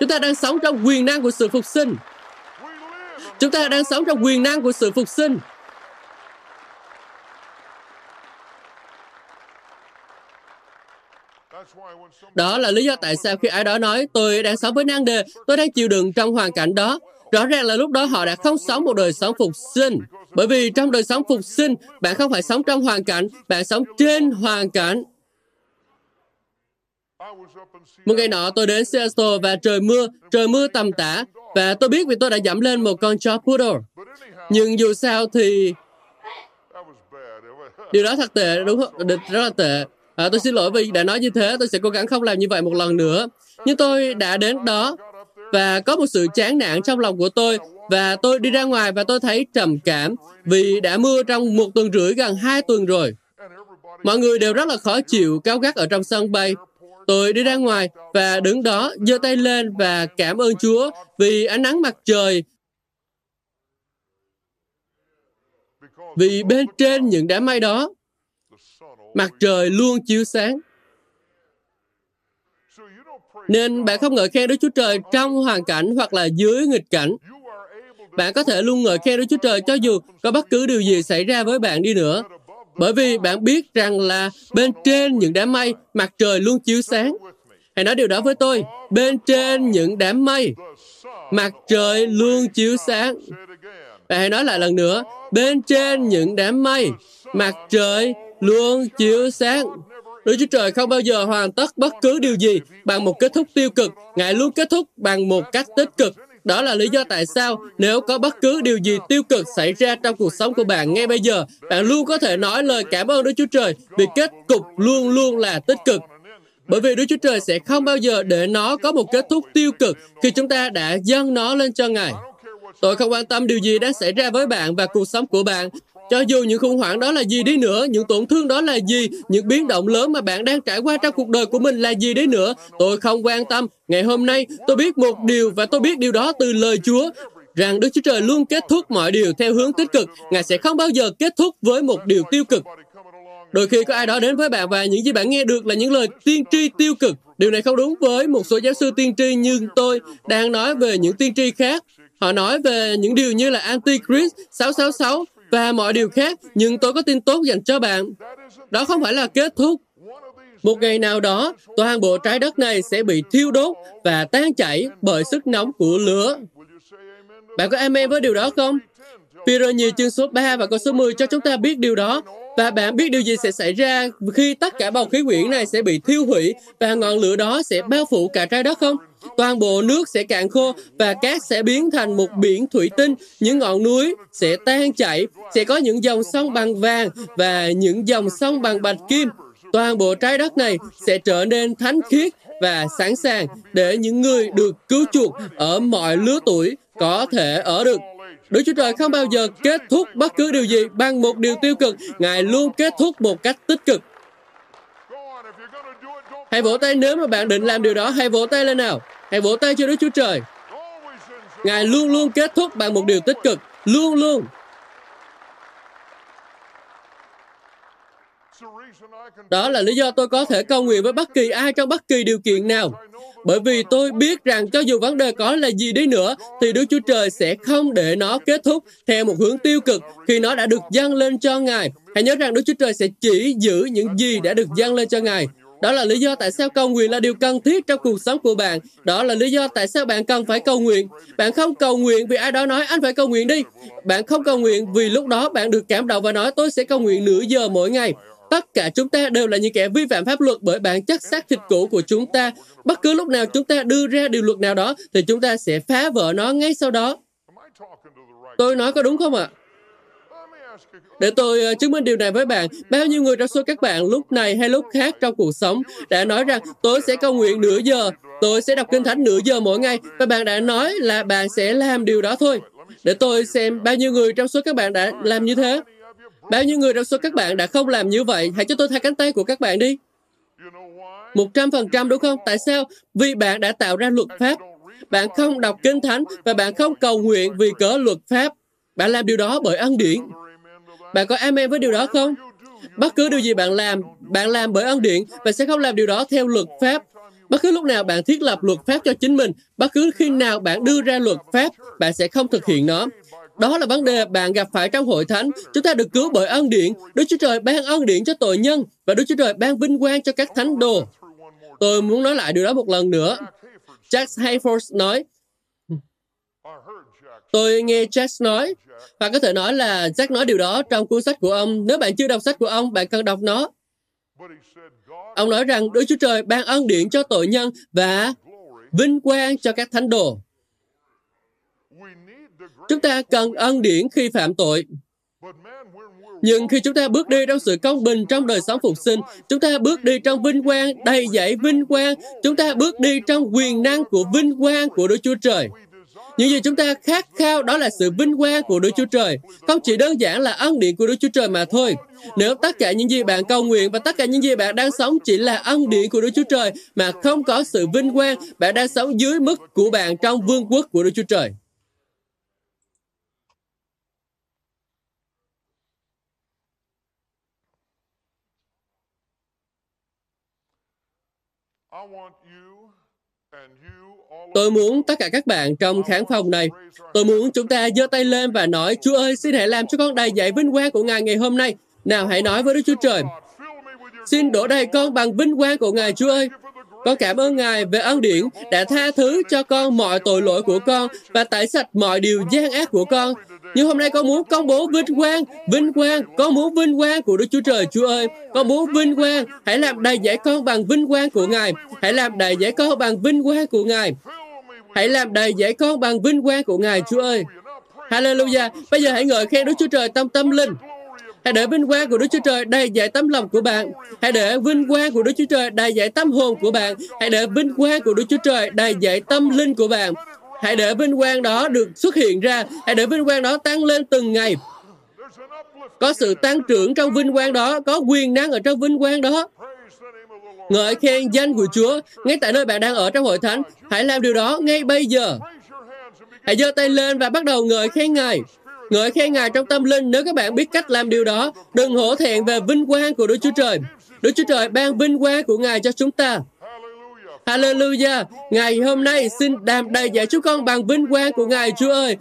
Chúng ta đang sống trong quyền năng của sự phục sinh. Chúng ta đang sống trong quyền năng của sự phục sinh. Đó là lý do tại sao khi ai đó nói tôi đang sống với năng đề, tôi đang chịu đựng trong hoàn cảnh đó. Rõ ràng là lúc đó họ đã không sống một đời sống phục sinh. Bởi vì trong đời sống phục sinh, bạn không phải sống trong hoàn cảnh, bạn sống trên hoàn cảnh. Một ngày nọ tôi đến Seattle và trời mưa, trời mưa tầm tã và tôi biết vì tôi đã dẫm lên một con chó poodle. Nhưng dù sao thì điều đó thật tệ đúng không? Rất là tệ. À, tôi xin lỗi vì đã nói như thế, tôi sẽ cố gắng không làm như vậy một lần nữa. Nhưng tôi đã đến đó và có một sự chán nản trong lòng của tôi và tôi đi ra ngoài và tôi thấy trầm cảm vì đã mưa trong một tuần rưỡi gần hai tuần rồi. Mọi người đều rất là khó chịu, cao gắt ở trong sân bay. Tôi đi ra ngoài và đứng đó, giơ tay lên và cảm ơn Chúa vì ánh nắng mặt trời. Vì bên trên những đám mây đó, mặt trời luôn chiếu sáng. Nên bạn không ngợi khen Đức Chúa Trời trong hoàn cảnh hoặc là dưới nghịch cảnh. Bạn có thể luôn ngợi khen Đức Chúa Trời cho dù có bất cứ điều gì xảy ra với bạn đi nữa. Bởi vì bạn biết rằng là bên trên những đám mây, mặt trời luôn chiếu sáng. Hãy nói điều đó với tôi. Bên trên những đám mây, mặt trời luôn chiếu sáng. Và hãy nói lại lần nữa. Bên trên những đám mây, mặt trời luôn chiếu sáng. Đức Chúa Trời không bao giờ hoàn tất bất cứ điều gì bằng một kết thúc tiêu cực. Ngài luôn kết thúc bằng một cách tích cực. Đó là lý do tại sao nếu có bất cứ điều gì tiêu cực xảy ra trong cuộc sống của bạn ngay bây giờ, bạn luôn có thể nói lời cảm ơn Đức Chúa Trời vì kết cục luôn luôn là tích cực. Bởi vì Đức Chúa Trời sẽ không bao giờ để nó có một kết thúc tiêu cực khi chúng ta đã dâng nó lên cho Ngài. Tôi không quan tâm điều gì đang xảy ra với bạn và cuộc sống của bạn. Cho dù những khủng hoảng đó là gì đi nữa, những tổn thương đó là gì, những biến động lớn mà bạn đang trải qua trong cuộc đời của mình là gì đi nữa, tôi không quan tâm. Ngày hôm nay, tôi biết một điều và tôi biết điều đó từ lời Chúa, rằng Đức Chúa Trời luôn kết thúc mọi điều theo hướng tích cực. Ngài sẽ không bao giờ kết thúc với một điều tiêu cực. Đôi khi có ai đó đến với bạn và những gì bạn nghe được là những lời tiên tri tiêu cực. Điều này không đúng với một số giáo sư tiên tri nhưng tôi đang nói về những tiên tri khác. Họ nói về những điều như là Antichrist 666 và mọi điều khác, nhưng tôi có tin tốt dành cho bạn. Đó không phải là kết thúc. Một ngày nào đó, toàn bộ trái đất này sẽ bị thiêu đốt và tan chảy bởi sức nóng của lửa. Bạn có amen với điều đó không? Peter nhiều chương số 3 và câu số 10 cho chúng ta biết điều đó. Và bạn biết điều gì sẽ xảy ra khi tất cả bầu khí quyển này sẽ bị thiêu hủy và ngọn lửa đó sẽ bao phủ cả trái đất không? Toàn bộ nước sẽ cạn khô và cát sẽ biến thành một biển thủy tinh. Những ngọn núi sẽ tan chảy, sẽ có những dòng sông bằng vàng và những dòng sông bằng bạch kim. Toàn bộ trái đất này sẽ trở nên thánh khiết và sẵn sàng để những người được cứu chuộc ở mọi lứa tuổi có thể ở được. Đức Chúa Trời không bao giờ kết thúc bất cứ điều gì bằng một điều tiêu cực. Ngài luôn kết thúc một cách tích cực. Hãy vỗ tay nếu mà bạn định làm điều đó. Hãy vỗ tay lên nào. Hãy vỗ tay cho Đức Chúa Trời. Ngài luôn luôn kết thúc bằng một điều tích cực. Luôn luôn. Đó là lý do tôi có thể cầu nguyện với bất kỳ ai trong bất kỳ điều kiện nào. Bởi vì tôi biết rằng cho dù vấn đề có là gì đi nữa, thì Đức Chúa Trời sẽ không để nó kết thúc theo một hướng tiêu cực khi nó đã được dâng lên cho Ngài. Hãy nhớ rằng Đức Chúa Trời sẽ chỉ giữ những gì đã được dâng lên cho Ngài. Đó là lý do tại sao cầu nguyện là điều cần thiết trong cuộc sống của bạn. Đó là lý do tại sao bạn cần phải cầu nguyện. Bạn không cầu nguyện vì ai đó nói anh phải cầu nguyện đi. Bạn không cầu nguyện vì lúc đó bạn được cảm động và nói tôi sẽ cầu nguyện nửa giờ mỗi ngày. Tất cả chúng ta đều là những kẻ vi phạm pháp luật bởi bản chất xác thịt cũ của chúng ta. Bất cứ lúc nào chúng ta đưa ra điều luật nào đó thì chúng ta sẽ phá vỡ nó ngay sau đó. Tôi nói có đúng không ạ? À? Để tôi ờ, chứng minh điều này với bạn, bao nhiêu người trong số các bạn lúc này hay lúc khác trong cuộc sống đã nói rằng tôi sẽ cầu nguyện nửa giờ, tôi sẽ đọc kinh thánh nửa giờ mỗi ngày và bạn đã nói là bạn sẽ làm điều đó thôi. Để tôi xem bao nhiêu người trong số các bạn đã làm như thế. Bao nhiêu người trong số các bạn đã không làm như vậy? Hãy cho tôi thay cánh tay của các bạn đi. Một trăm phần trăm đúng không? Tại sao? Vì bạn đã tạo ra luật pháp. Bạn không đọc kinh thánh và bạn không cầu nguyện vì cớ luật pháp. Bạn làm điều đó bởi ân điển. Bạn có amen với điều đó không? Bất cứ điều gì bạn làm, bạn làm bởi ân điển và sẽ không làm điều đó theo luật pháp. Bất cứ lúc nào bạn thiết lập luật pháp cho chính mình, bất cứ khi nào bạn đưa ra luật pháp, bạn sẽ không thực hiện nó. Đó là vấn đề bạn gặp phải trong hội thánh. Chúng ta được cứu bởi ân điển. Đức Chúa Trời ban ân điển cho tội nhân và Đức Chúa Trời ban vinh quang cho các thánh đồ. Tôi muốn nói lại điều đó một lần nữa. Jack Hayford nói, Tôi nghe Jack nói, và có thể nói là Jack nói điều đó trong cuốn sách của ông. Nếu bạn chưa đọc sách của ông, bạn cần đọc nó. Ông nói rằng Đức Chúa Trời ban ân điển cho tội nhân và vinh quang cho các thánh đồ. Chúng ta cần ân điển khi phạm tội. Nhưng khi chúng ta bước đi trong sự công bình trong đời sống phục sinh, chúng ta bước đi trong vinh quang, đầy dẫy vinh quang, chúng ta bước đi trong quyền năng của vinh quang của Đức Chúa Trời. Những gì chúng ta khát khao đó là sự vinh quang của Đức Chúa Trời, không chỉ đơn giản là ân điển của Đức Chúa Trời mà thôi. Nếu tất cả những gì bạn cầu nguyện và tất cả những gì bạn đang sống chỉ là ân điển của Đức Chúa Trời mà không có sự vinh quang, bạn đang sống dưới mức của bạn trong vương quốc của Đức Chúa Trời. Tôi muốn tất cả các bạn trong khán phòng này, tôi muốn chúng ta giơ tay lên và nói, Chúa ơi, xin hãy làm cho con đầy dạy vinh quang của Ngài ngày hôm nay. Nào hãy nói với Đức Chúa Trời, xin đổ đầy con bằng vinh quang của Ngài Chúa ơi. Con cảm ơn Ngài về ân điển đã tha thứ cho con mọi tội lỗi của con và tẩy sạch mọi điều gian ác của con. Nhưng hôm nay con muốn công bố vinh quang, vinh quang, con muốn vinh quang của Đức Chúa Trời, Chúa ơi. Con muốn vinh quang, hãy làm đầy dạy con bằng vinh quang của Ngài. Hãy làm đầy dạy con bằng vinh quang của Ngài. Hãy làm đầy dạy con bằng vinh quang của Ngài, Chúa ơi. Hallelujah. Bây giờ hãy ngợi khen Đức Chúa Trời trong tâm linh. Hãy để vinh quang của Đức Chúa Trời đầy dạy tấm lòng của bạn. Hãy để vinh quang của Đức Chúa Trời đầy dạy tâm hồn của bạn. Hãy để vinh quang của Đức Chúa Trời đầy dạy tâm linh của bạn. Hãy để vinh quang đó được xuất hiện ra. Hãy để vinh quang đó tăng lên từng ngày. Có sự tăng trưởng trong vinh quang đó, có quyền năng ở trong vinh quang đó. Ngợi khen danh của Chúa ngay tại nơi bạn đang ở trong hội thánh. Hãy làm điều đó ngay bây giờ. Hãy giơ tay lên và bắt đầu ngợi khen Ngài. Ngợi khen Ngài trong tâm linh nếu các bạn biết cách làm điều đó. Đừng hổ thẹn về vinh quang của Đức Chúa Trời. Đức Chúa Trời ban vinh quang của Ngài cho chúng ta. Hallelujah! Ngày hôm nay xin đàm đầy dạy chúng con bằng vinh quang của Ngài Chúa ơi.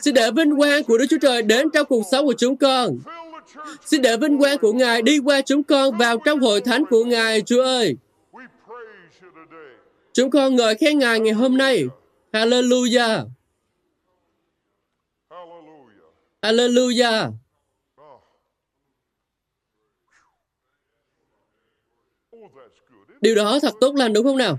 Xin để vinh quang của Đức Chúa Trời đến trong cuộc sống của chúng con. Xin để vinh quang của Ngài đi qua chúng con vào trong hội thánh của Ngài Chúa ơi. Chúng con ngợi khen Ngài ngày hôm nay. Hallelujah! Hallelujah! Điều đó thật tốt lành đúng không nào?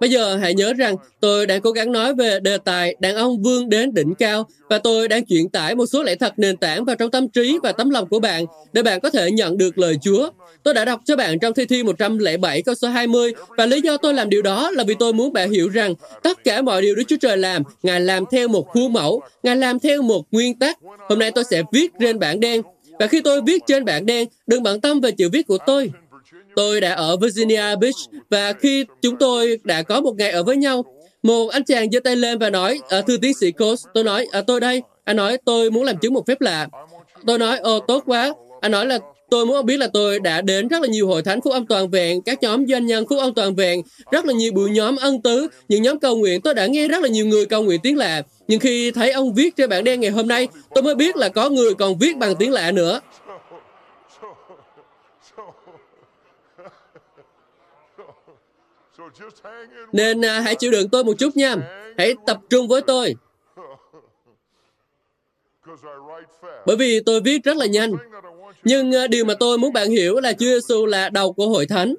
Bây giờ hãy nhớ rằng tôi đang cố gắng nói về đề tài đàn ông vươn đến đỉnh cao và tôi đang chuyển tải một số lẽ thật nền tảng vào trong tâm trí và tấm lòng của bạn để bạn có thể nhận được lời Chúa. Tôi đã đọc cho bạn trong thi thi 107 câu số 20 và lý do tôi làm điều đó là vì tôi muốn bạn hiểu rằng tất cả mọi điều Đức Chúa Trời làm, Ngài làm theo một khuôn mẫu, Ngài làm theo một nguyên tắc. Hôm nay tôi sẽ viết trên bảng đen và khi tôi viết trên bảng đen, đừng bận tâm về chữ viết của tôi. Tôi đã ở Virginia Beach và khi chúng tôi đã có một ngày ở với nhau, một anh chàng giơ tay lên và nói, à, thưa tiến sĩ Coates, tôi nói, à, tôi đây. Anh nói, tôi muốn làm chứng một phép lạ. Tôi nói, ồ, tốt quá. Anh nói là tôi muốn biết là tôi đã đến rất là nhiều hội thánh phúc âm toàn vẹn, các nhóm doanh nhân phúc âm toàn vẹn, rất là nhiều buổi nhóm ân tứ, những nhóm cầu nguyện. Tôi đã nghe rất là nhiều người cầu nguyện tiếng lạ. Nhưng khi thấy ông viết trên bảng đen ngày hôm nay, tôi mới biết là có người còn viết bằng tiếng lạ nữa. Nên à, hãy chịu đựng tôi một chút nha. Hãy tập trung với tôi. Bởi vì tôi viết rất là nhanh. Nhưng ờ, điều mà tôi muốn bạn hiểu là Chúa Giêsu là đầu của hội thánh.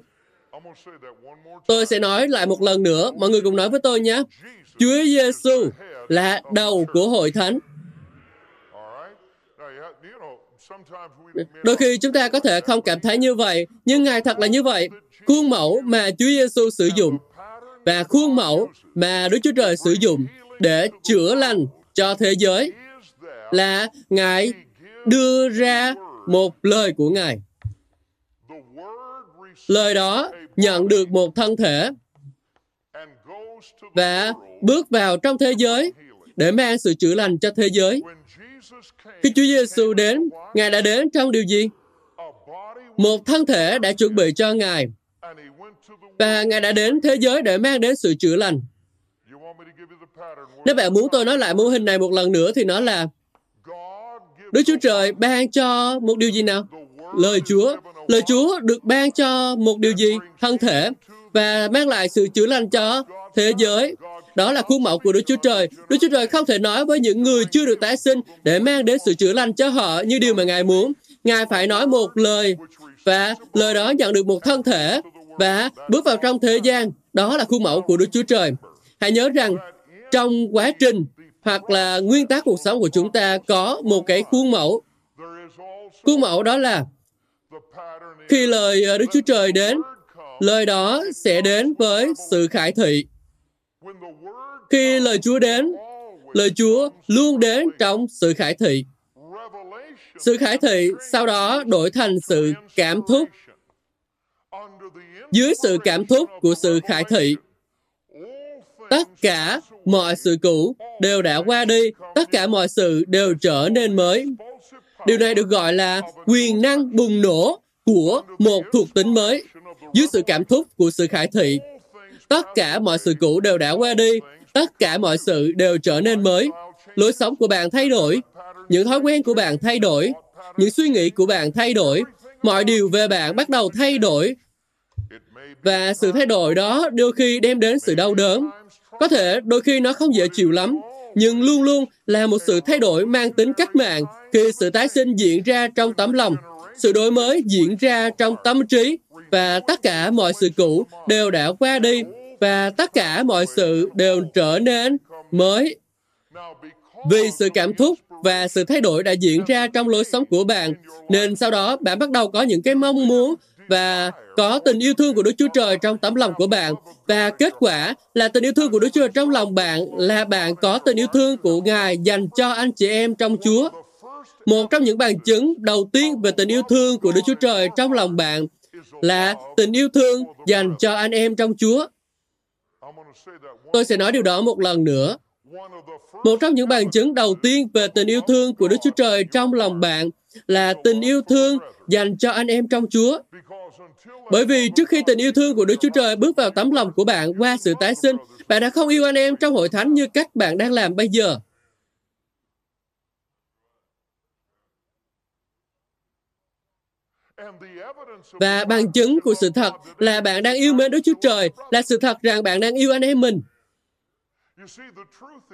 Tôi sẽ nói lại một lần nữa, mọi người cùng nói với tôi nhé. Chúa Giêsu là đầu của hội thánh. Đôi khi chúng ta có thể không cảm thấy như vậy, nhưng Ngài thật là như vậy. Khuôn mẫu mà Chúa Giêsu sử dụng và khuôn mẫu mà Đức Chúa Trời sử dụng để chữa lành cho thế giới là Ngài đưa ra một lời của Ngài. Lời đó nhận được một thân thể và bước vào trong thế giới để mang sự chữa lành cho thế giới. Khi Chúa Giêsu đến, Ngài đã đến trong điều gì? Một thân thể đã chuẩn bị cho Ngài. Và Ngài đã đến thế giới để mang đến sự chữa lành. Nếu bạn muốn tôi nói lại mô hình này một lần nữa thì nó là Đức Chúa Trời ban cho một điều gì nào? Lời Chúa. Lời Chúa được ban cho một điều gì? Thân thể. Và mang lại sự chữa lành cho thế giới. Đó là khuôn mẫu của Đức Chúa Trời. Đức Chúa Trời không thể nói với những người chưa được tái sinh để mang đến sự chữa lành cho họ như điều mà Ngài muốn. Ngài phải nói một lời và lời đó nhận được một thân thể và bước vào trong thế gian. Đó là khuôn mẫu của Đức Chúa Trời. Hãy nhớ rằng trong quá trình hoặc là nguyên tắc cuộc sống của chúng ta có một cái khuôn mẫu. Khuôn mẫu đó là khi lời ờ, Đức Chúa Trời đến, lời đó sẽ đến với sự khải thị. Khi lời Chúa đến, lời Chúa luôn đến trong sự khải thị. Sự khải thị sau đó đổi thành sự cảm thúc. Dưới sự cảm thúc của sự khải thị, tất cả mọi sự cũ đều đã qua đi, tất cả mọi sự đều trở nên mới. Điều này được gọi là quyền năng bùng nổ của một thuộc tính mới. Dưới sự cảm thúc của sự khải thị, tất cả mọi sự cũ đều đã qua đi, tất cả mọi sự đều trở nên mới. Lối sống của bạn thay đổi, những thói quen của bạn thay đổi, những suy nghĩ của bạn thay đổi, mọi điều về bạn bắt đầu thay đổi. Và sự thay đổi đó đôi khi đem đến sự đau đớn. Có thể đôi khi nó không dễ chịu lắm, nhưng luôn luôn là một sự thay đổi mang tính cách mạng khi sự tái sinh diễn ra trong tấm lòng, sự đổi mới diễn ra trong tâm trí và tất cả mọi sự cũ đều đã qua đi và tất cả mọi sự đều trở nên mới. Vì sự cảm thúc và sự thay đổi đã diễn ra trong lối sống của bạn, nên sau đó bạn bắt đầu có những cái mong muốn và có tình yêu thương của Đức Chúa Trời trong tấm lòng của bạn. Và kết quả là tình yêu thương của Đức Chúa Trời trong lòng bạn là bạn có tình yêu thương của Ngài dành cho anh chị em trong Chúa. Một trong những bằng chứng đầu tiên về tình yêu thương của Đức Chúa Trời trong lòng bạn là tình yêu thương dành cho anh em trong Chúa. Tôi sẽ nói điều đó một lần nữa. Một trong những bằng chứng đầu tiên về tình yêu thương của Đức Chúa Trời trong lòng bạn là tình yêu thương dành cho anh em trong Chúa. Bởi vì trước khi tình yêu thương của Đức Chúa Trời bước vào tấm lòng của bạn qua sự tái sinh, bạn đã không yêu anh em trong hội thánh như cách bạn đang làm bây giờ. Và bằng chứng của sự thật là bạn đang yêu mến Đức Chúa Trời, là sự thật rằng bạn đang yêu anh em mình.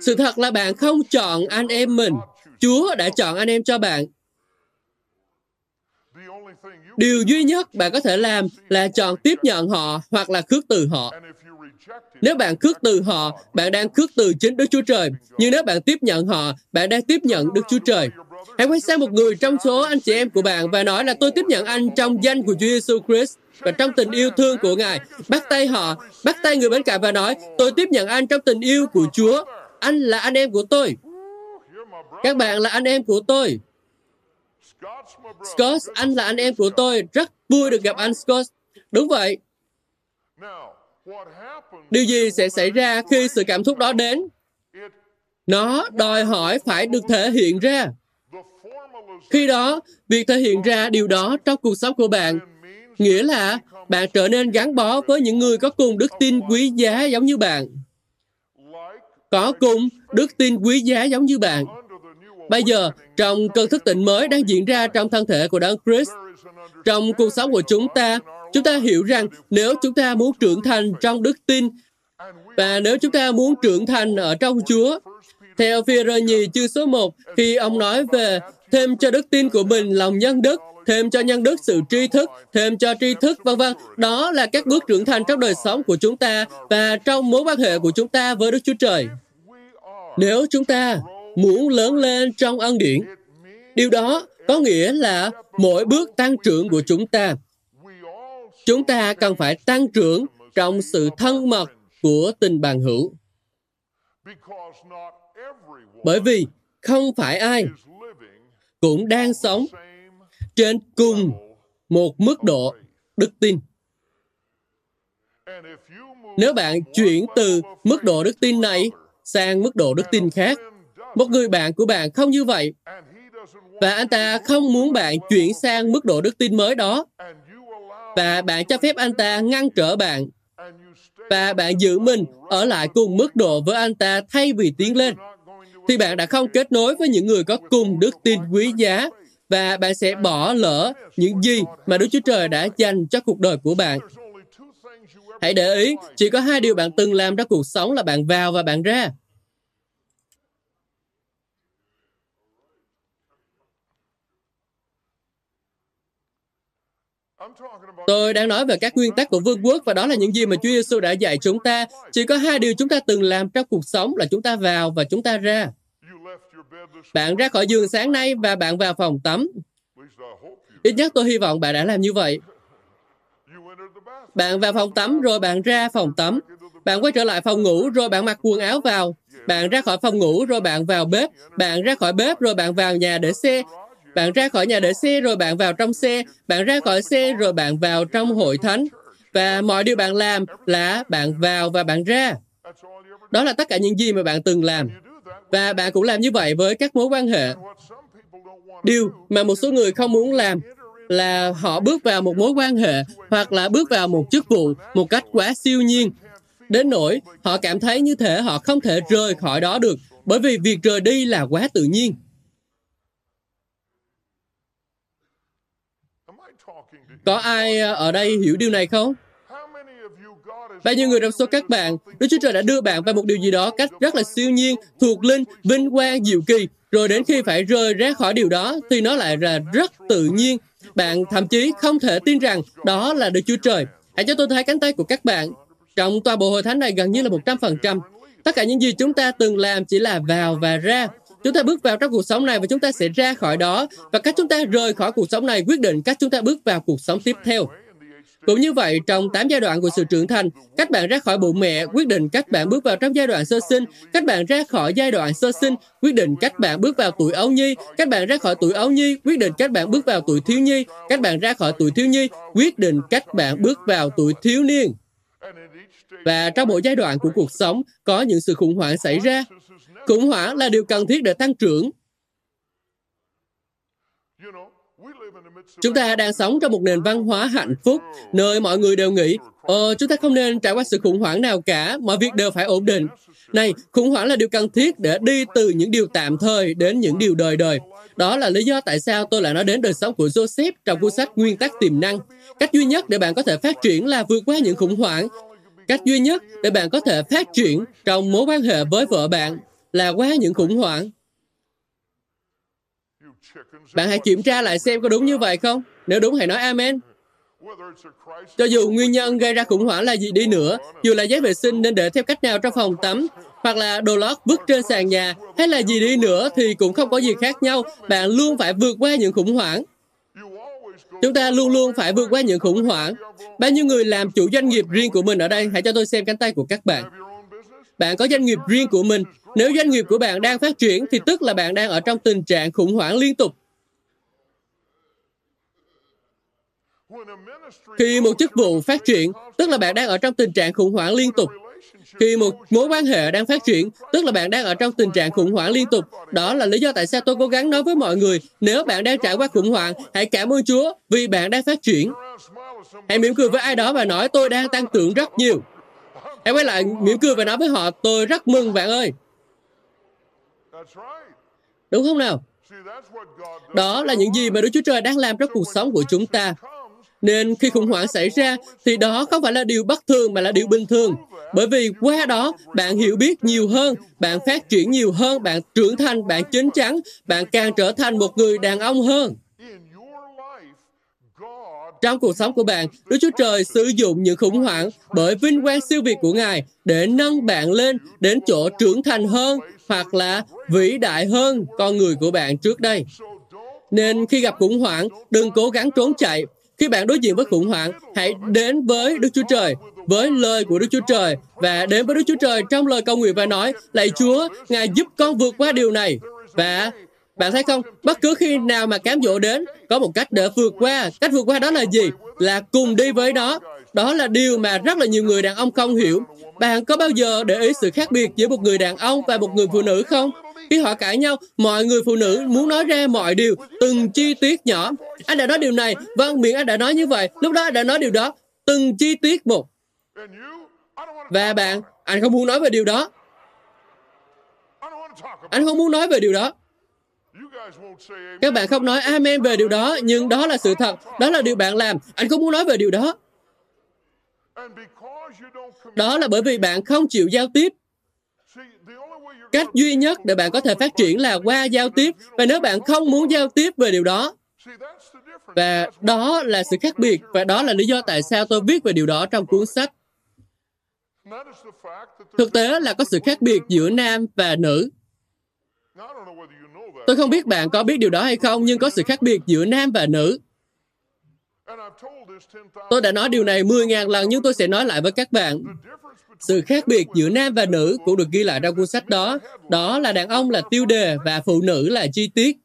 Sự thật là bạn không chọn anh em mình. Chúa đã chọn anh em cho bạn. Điều duy nhất bạn có thể làm là chọn tiếp nhận họ hoặc là khước từ họ. Nếu bạn khước từ họ, bạn đang khước từ chính Đức Chúa Trời. Nhưng nếu bạn tiếp nhận họ, bạn đang tiếp nhận Đức Chúa Trời. Hãy quay sang một người trong số anh chị em của bạn và nói là tôi tiếp nhận anh trong danh của Chúa Giêsu Christ và trong tình yêu thương của Ngài. Bắt tay họ, bắt tay người bên cạnh và nói, tôi tiếp nhận anh trong tình yêu của Chúa. Anh là anh em của tôi. Các bạn là anh em của tôi. Scott, anh là anh em của tôi. Rất vui được gặp anh Scott. Đúng vậy. Điều gì sẽ xảy ra khi sự cảm xúc đó đến? Nó đòi hỏi phải được thể hiện ra. Khi đó, việc thể hiện ra điều đó trong cuộc sống của bạn nghĩa là bạn trở nên gắn bó với những người có cùng đức tin quý giá giống như bạn. Có cùng đức tin quý giá giống như bạn. Bây giờ, trong cơn thức tỉnh mới đang diễn ra trong thân thể của Đấng Christ, trong cuộc sống của chúng ta, chúng ta hiểu rằng nếu chúng ta muốn trưởng thành trong đức tin và nếu chúng ta muốn trưởng thành ở trong Chúa, theo phi rơ nhì chương số 1, khi ông nói về thêm cho đức tin của mình lòng nhân đức, thêm cho nhân đức sự tri thức, thêm cho tri thức, vân vân. Đó là các bước trưởng thành trong đời sống của chúng ta và trong mối quan hệ của chúng ta với Đức Chúa Trời. Nếu chúng ta muốn lớn lên trong ân điển, điều đó có nghĩa là mỗi bước tăng trưởng của chúng ta, chúng ta cần phải tăng trưởng trong sự thân mật của tình bằng hữu. Bởi vì không phải ai cũng đang sống trên cùng một mức độ đức tin. Nếu bạn chuyển từ mức độ đức tin này sang mức độ đức tin khác, một người bạn của bạn không như vậy, và anh ta không muốn bạn chuyển sang mức độ đức tin mới đó, và bạn cho phép anh ta ngăn trở bạn, và bạn giữ mình ở lại cùng mức độ với anh ta thay vì tiến lên, thì bạn đã không kết nối với những người có cùng đức tin quý giá. Và bạn sẽ bỏ lỡ những gì mà Đức Chúa Trời đã dành cho cuộc đời của bạn. Hãy để ý, chỉ có hai điều bạn từng làm trong cuộc sống là bạn vào và bạn ra. Tôi đang nói về các nguyên tắc của vương quốc và đó là những gì mà Chúa Giêsu đã dạy chúng ta. Chỉ có hai điều chúng ta từng làm trong cuộc sống là chúng ta vào và chúng ta ra. Bạn ra khỏi giường sáng nay và bạn vào phòng tắm. Ít nhất tôi hy vọng bạn đã làm như vậy. Bạn vào phòng tắm rồi bạn ra phòng tắm. Bạn quay trở lại phòng ngủ rồi bạn mặc quần áo vào. Bạn ra khỏi phòng ngủ rồi bạn vào bếp. Bạn ra khỏi bếp rồi bạn vào nhà để xe. Bạn ra khỏi nhà để xe rồi bạn vào trong xe. Bạn ra khỏi xe rồi bạn vào trong hội thánh. Và mọi điều bạn làm là bạn vào và bạn ra. Đó là tất cả những gì mà bạn từng làm. Và bạn cũng làm như vậy với các mối quan hệ. Điều mà một số người không muốn làm là họ bước vào một mối quan hệ hoặc là bước vào một chức vụ một cách quá siêu nhiên. Đến nỗi họ cảm thấy như thể họ không thể rời khỏi đó được bởi vì việc rời đi là quá tự nhiên. Có ai ờ, ở đây hiểu điều này không? Bao nhiêu người trong số các bạn, Đức Chúa Trời đã đưa bạn vào một điều gì đó cách rất là siêu nhiên, thuộc linh, vinh quang, diệu kỳ. Rồi đến khi phải rời ra khỏi điều đó, thì nó lại là rất tự nhiên. Bạn thậm chí không thể tin rằng đó là Đức Chúa Trời. Hãy cho tôi thấy cánh tay của các bạn. Trong toàn bộ hội thánh này gần như là 100%. Tất cả những gì chúng ta từng làm chỉ là vào và ra. Chúng ta bước vào trong cuộc sống này và chúng ta sẽ ra khỏi đó. Và cách chúng ta rời khỏi cuộc sống này quyết định cách chúng ta bước vào cuộc sống tiếp theo. Cũng như vậy, trong 8 giai đoạn của sự trưởng thành, cách bạn ra khỏi bụng mẹ quyết định cách bạn bước vào trong giai đoạn sơ sinh, cách bạn ra khỏi giai đoạn sơ sinh quyết định cách bạn bước vào tuổi ấu nhi, cách bạn ra khỏi tuổi ấu nhi quyết định cách bạn bước vào tuổi thiếu nhi, cách bạn ra khỏi tuổi thiếu nhi quyết định cách bạn bước vào tuổi thiếu niên. Và trong mỗi giai đoạn của cuộc sống có những sự khủng hoảng xảy ra. Khủng hoảng là điều cần thiết để tăng trưởng. Chúng ta đang sống trong một nền văn hóa hạnh phúc, nơi mọi người đều nghĩ, ờ, chúng ta không nên trải qua sự khủng hoảng nào cả, mọi việc đều phải ổn định. Này, khủng hoảng là điều cần thiết để đi từ những điều tạm thời đến những điều đời đời. Đó là lý do tại sao tôi lại nói đến đời sống của Joseph trong cuốn sách Nguyên tắc tiềm năng. Cách duy nhất để bạn có thể phát triển là vượt qua những khủng hoảng. Cách duy nhất để bạn có thể phát triển trong mối quan hệ với vợ bạn là quá những khủng hoảng. Bạn hãy kiểm tra lại xem có đúng như vậy không? Nếu đúng hãy nói Amen. Cho dù nguyên nhân gây ra khủng hoảng là gì đi nữa, dù là giấy vệ sinh nên để theo cách nào trong phòng tắm, hoặc là đồ lót vứt trên sàn nhà, hay là gì đi nữa thì cũng không có gì khác nhau. Bạn luôn phải vượt qua những khủng hoảng. Chúng ta luôn luôn phải vượt qua những khủng hoảng. Bao nhiêu người làm chủ doanh nghiệp riêng của mình ở đây? Hãy cho tôi xem cánh tay của các bạn. Bạn có doanh nghiệp riêng của mình. Nếu doanh nghiệp của bạn đang phát triển thì tức là bạn đang ở trong tình trạng khủng hoảng liên tục. Khi một chức vụ phát triển, tức là bạn đang ở trong tình trạng khủng hoảng liên tục. Khi một mối quan hệ đang phát triển, tức là bạn đang ở trong tình trạng khủng hoảng liên tục. Đó là lý do tại sao tôi cố gắng nói với mọi người, nếu bạn đang trải qua khủng hoảng, hãy cảm ơn Chúa vì bạn đang phát triển. Hãy mỉm cười với ai đó và nói tôi đang tăng trưởng rất nhiều. Hãy quay lại mỉm cười và nói với họ tôi rất mừng bạn ơi. Đúng không nào? Đó là những gì mà Đức Chúa Trời đang làm trong cuộc sống của chúng ta. Nên khi khủng hoảng xảy ra thì đó không phải là điều bất thường mà là điều bình thường. Bởi vì qua đó bạn hiểu biết nhiều hơn, bạn phát triển nhiều hơn, bạn trưởng thành, bạn chín chắn, bạn càng trở thành một người đàn ông hơn. Trong cuộc sống của bạn, Đức Chúa Trời sử dụng những khủng hoảng bởi vinh quang siêu việt của Ngài để nâng bạn lên đến chỗ trưởng thành hơn hoặc là vĩ đại hơn con người của bạn trước đây. Nên khi gặp khủng hoảng, đừng cố gắng trốn chạy, khi bạn đối diện với khủng hoảng, hãy đến với Đức Chúa Trời, với lời của Đức Chúa Trời và đến với Đức Chúa Trời trong lời cầu nguyện và nói, lạy Chúa, Ngài giúp con vượt qua điều này. Và bạn thấy không, bất cứ khi nào mà cám dỗ đến, có một cách để vượt qua. Cách vượt qua đó là gì? Là cùng đi với nó. Đó là điều mà rất là nhiều người đàn ông không hiểu. Bạn có bao giờ để ý sự khác biệt giữa một người đàn ông và một người phụ nữ không? Khi họ cãi nhau, mọi người phụ nữ muốn nói ra mọi điều, từng chi tiết nhỏ. Anh đã nói điều này, vâng, miệng anh đã nói như vậy, lúc đó anh đã nói điều đó, từng chi tiết một. Và bạn, anh không muốn nói về điều đó. Anh không muốn nói về điều đó. Các bạn không nói amen về điều đó, nhưng đó là sự thật, đó là điều bạn làm. Anh không muốn nói về điều đó. Đó là bởi vì bạn không chịu giao tiếp. Cách duy nhất để bạn có thể phát triển là qua giao tiếp. Và nếu bạn không muốn giao tiếp về điều đó, và đó là sự khác biệt, và đó là lý do tại sao tôi viết về điều đó trong cuốn sách. Thực tế là có sự khác biệt giữa nam và nữ. Tôi không biết bạn có biết điều đó hay không, nhưng có sự khác biệt giữa nam và nữ. Tôi đã nói điều này 10.000 lần nhưng tôi sẽ nói lại với các bạn. Sự khác biệt giữa nam và nữ cũng được ghi lại trong cuốn sách đó. Đó là đàn ông là tiêu đề và phụ nữ là chi tiết.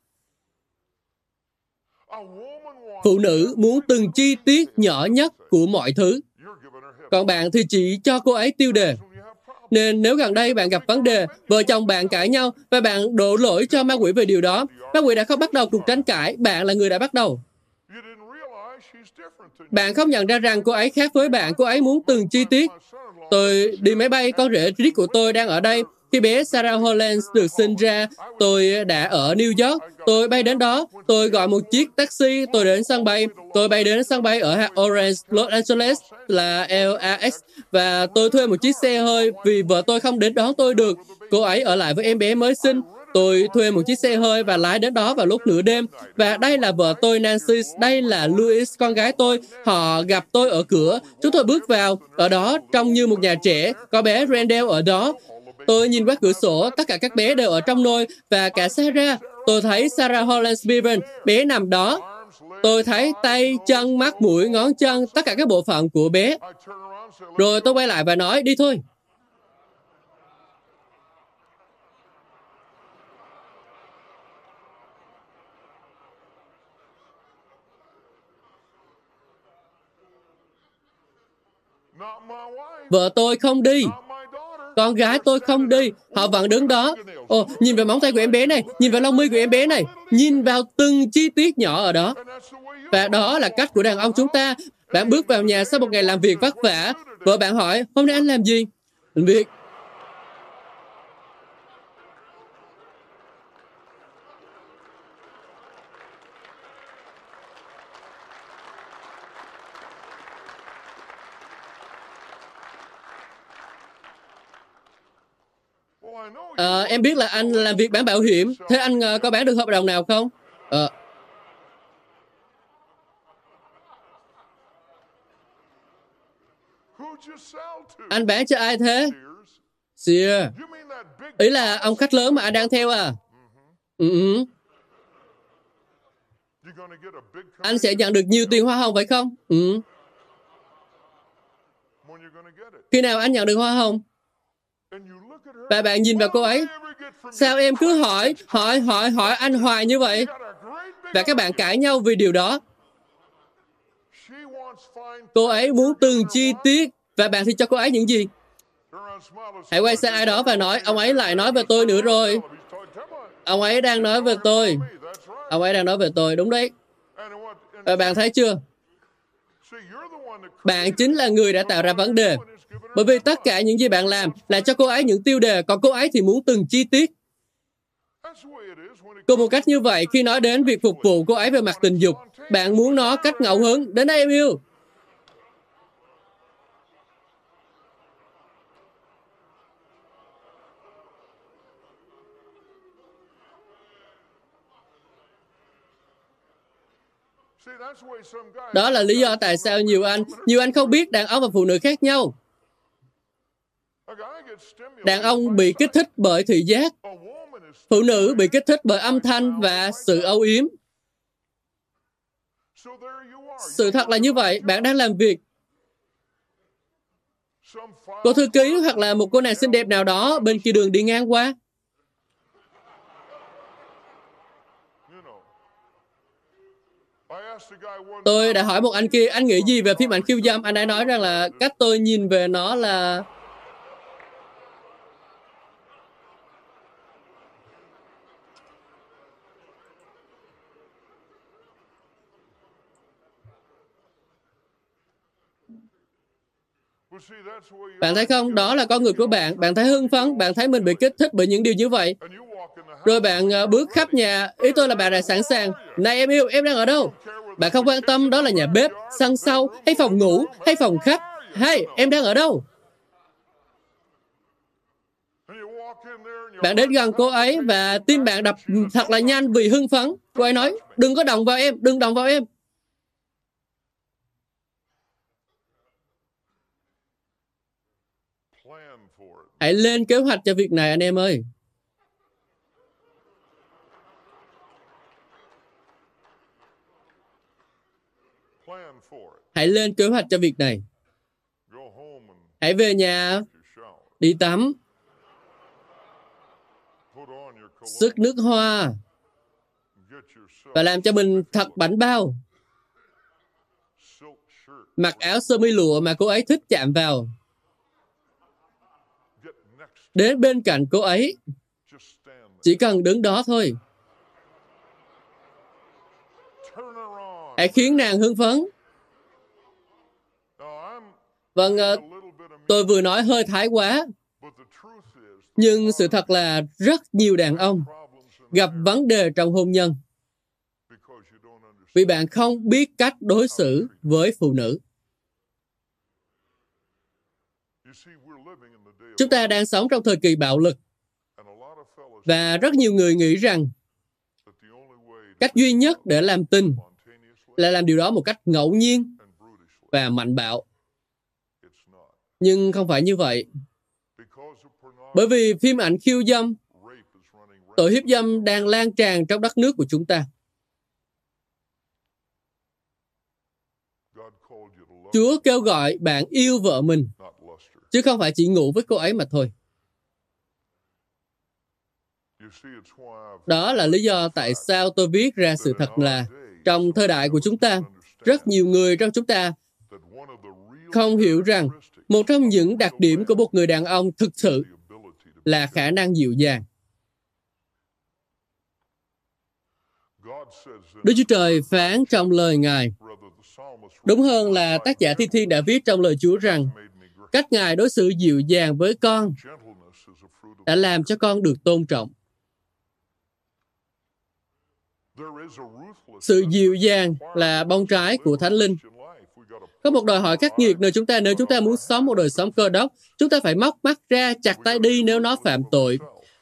Phụ nữ muốn từng chi tiết nhỏ nhất của mọi thứ. Còn bạn thì chỉ cho cô ấy tiêu đề. Nên nếu gần đây bạn gặp vấn đề, vợ chồng bạn cãi nhau và bạn đổ lỗi cho ma quỷ về điều đó, ma quỷ đã không bắt đầu cuộc tranh cãi, bạn là người đã bắt đầu. Bạn không nhận ra rằng cô ấy khác với bạn, cô ấy muốn từng chi tiết. Tôi đi máy bay, con rể riết của tôi đang ở đây. Khi bé Sarah Hollands được sinh ra, tôi đã ở New York. Tôi bay đến đó, tôi gọi một chiếc taxi, tôi đến sân bay. Tôi bay đến sân bay ở Orange, Los Angeles là LAX và tôi thuê một chiếc xe hơi vì vợ tôi không đến đón tôi được. Cô ấy ở lại với em bé mới sinh. Tôi thuê một chiếc xe hơi và lái đến đó vào lúc nửa đêm. Và đây là vợ tôi Nancy, đây là Louis, con gái tôi. Họ gặp tôi ở cửa. Chúng tôi bước vào. Ở đó, trông như một nhà trẻ, có bé Randall ở đó. Tôi nhìn qua cửa sổ, tất cả các bé đều ở trong nôi và cả Sarah. Tôi thấy Sarah Holland Bevan, bé nằm đó. Tôi thấy tay, chân, mắt, mũi, ngón chân, tất cả các bộ phận của bé. Rồi tôi quay lại và nói, đi thôi. Vợ tôi không đi. Con gái tôi không đi. Họ vẫn đứng đó. Ồ, nhìn vào móng tay của em bé này. Nhìn vào lông mi của em bé này. Nhìn vào từng chi tiết nhỏ ở đó. Và đó là cách của đàn ông chúng ta. Bạn bước vào nhà sau một ngày làm việc vất vả. Vợ bạn hỏi, hôm nay anh làm gì? Làm việc. Ờ, em biết là anh làm việc bán bảo hiểm. Thế anh ờ, có bán được hợp đồng nào không? Ờ. Anh bán cho ai thế? Xìa. Ý là ông khách lớn mà anh đang theo à? Ừ. ừ. Anh sẽ nhận được nhiều tiền hoa hồng phải không? Ừ. Khi nào anh nhận được hoa hồng? Và bạn nhìn vào cô ấy. Sao em cứ hỏi, hỏi, hỏi, hỏi anh hoài như vậy? Và các bạn cãi nhau vì điều đó. Cô ấy muốn từng chi tiết và bạn thì cho cô ấy những gì? Hãy quay sang ai đó và nói, ông ấy lại nói về tôi nữa rồi. Ông ấy đang nói về tôi. Ông ấy đang nói về tôi, đúng đấy. Và bạn thấy chưa? Bạn chính là người đã tạo ra vấn đề. Bởi vì tất cả những gì bạn làm là cho cô ấy những tiêu đề, còn cô ấy thì muốn từng chi tiết. Cùng một cách như vậy, khi nói đến việc phục vụ cô ấy về mặt tình dục, bạn muốn nó cách ngẫu hứng. Đến đây em yêu. Đó là lý do tại sao nhiều anh, nhiều anh không biết đàn ông và phụ nữ khác nhau. Đàn ông bị kích thích bởi thị giác. Phụ nữ bị kích thích bởi âm thanh và sự âu yếm. Sự thật là như vậy, bạn đang làm việc. Cô thư ký hoặc là một cô nàng xinh đẹp nào đó bên kia đường đi ngang qua. Tôi đã hỏi một anh kia, anh nghĩ gì về phim ảnh khiêu dâm? Anh ấy nói rằng là cách tôi nhìn về nó là Bạn thấy không? Đó là con người của bạn. Bạn thấy hưng phấn, bạn thấy mình bị kích thích bởi những điều như vậy. Rồi bạn uh, bước khắp nhà. Ý tôi là bạn đã sẵn sàng. Này em yêu, em đang ở đâu? Bạn không quan tâm đó là nhà bếp, sân sau, hay phòng ngủ, hay phòng khách. Hay, em đang ở đâu? Bạn đến gần cô ấy và tim bạn đập thật là nhanh vì hưng phấn. Cô ấy nói, đừng có động vào em, đừng động vào em. Hãy lên kế hoạch cho việc này anh em ơi. Hãy lên kế hoạch cho việc này. Hãy về nhà, đi tắm, sức nước hoa và làm cho mình thật bảnh bao. Mặc áo sơ mi lụa mà cô ấy thích chạm vào. Đến bên cạnh cô ấy. Chỉ cần đứng đó thôi. Hãy khiến nàng hưng phấn. Vâng, ờ, tôi vừa nói hơi thái quá. Nhưng sự thật là rất nhiều đàn ông gặp vấn đề trong hôn nhân vì bạn không biết cách đối xử với phụ nữ. Chúng ta đang sống trong thời kỳ bạo lực và rất nhiều người nghĩ rằng cách duy nhất để làm tình là làm điều đó một cách ngẫu nhiên và mạnh bạo. Nhưng không phải như vậy. Bởi vì phim ảnh khiêu dâm, tội hiếp dâm đang lan tràn trong đất nước của chúng ta. Chúa kêu gọi bạn yêu vợ mình, chứ không phải chỉ ngủ với cô ấy mà thôi. Đó là lý do tại sao tôi viết ra sự thật là trong thời đại của chúng ta, rất nhiều người trong chúng ta không hiểu rằng một trong những đặc điểm của một người đàn ông thực sự là khả năng dịu dàng. Đức Chúa Trời phán trong lời Ngài. Đúng hơn là tác giả Thi Thiên đã viết trong lời Chúa rằng cách Ngài đối xử dịu dàng với con đã làm cho con được tôn trọng. Sự dịu dàng là bông trái của Thánh Linh. Có một đòi hỏi khắc nghiệt nơi chúng ta nếu chúng ta muốn sống một đời sống cơ đốc, chúng ta phải móc mắt ra, chặt tay đi nếu nó phạm tội.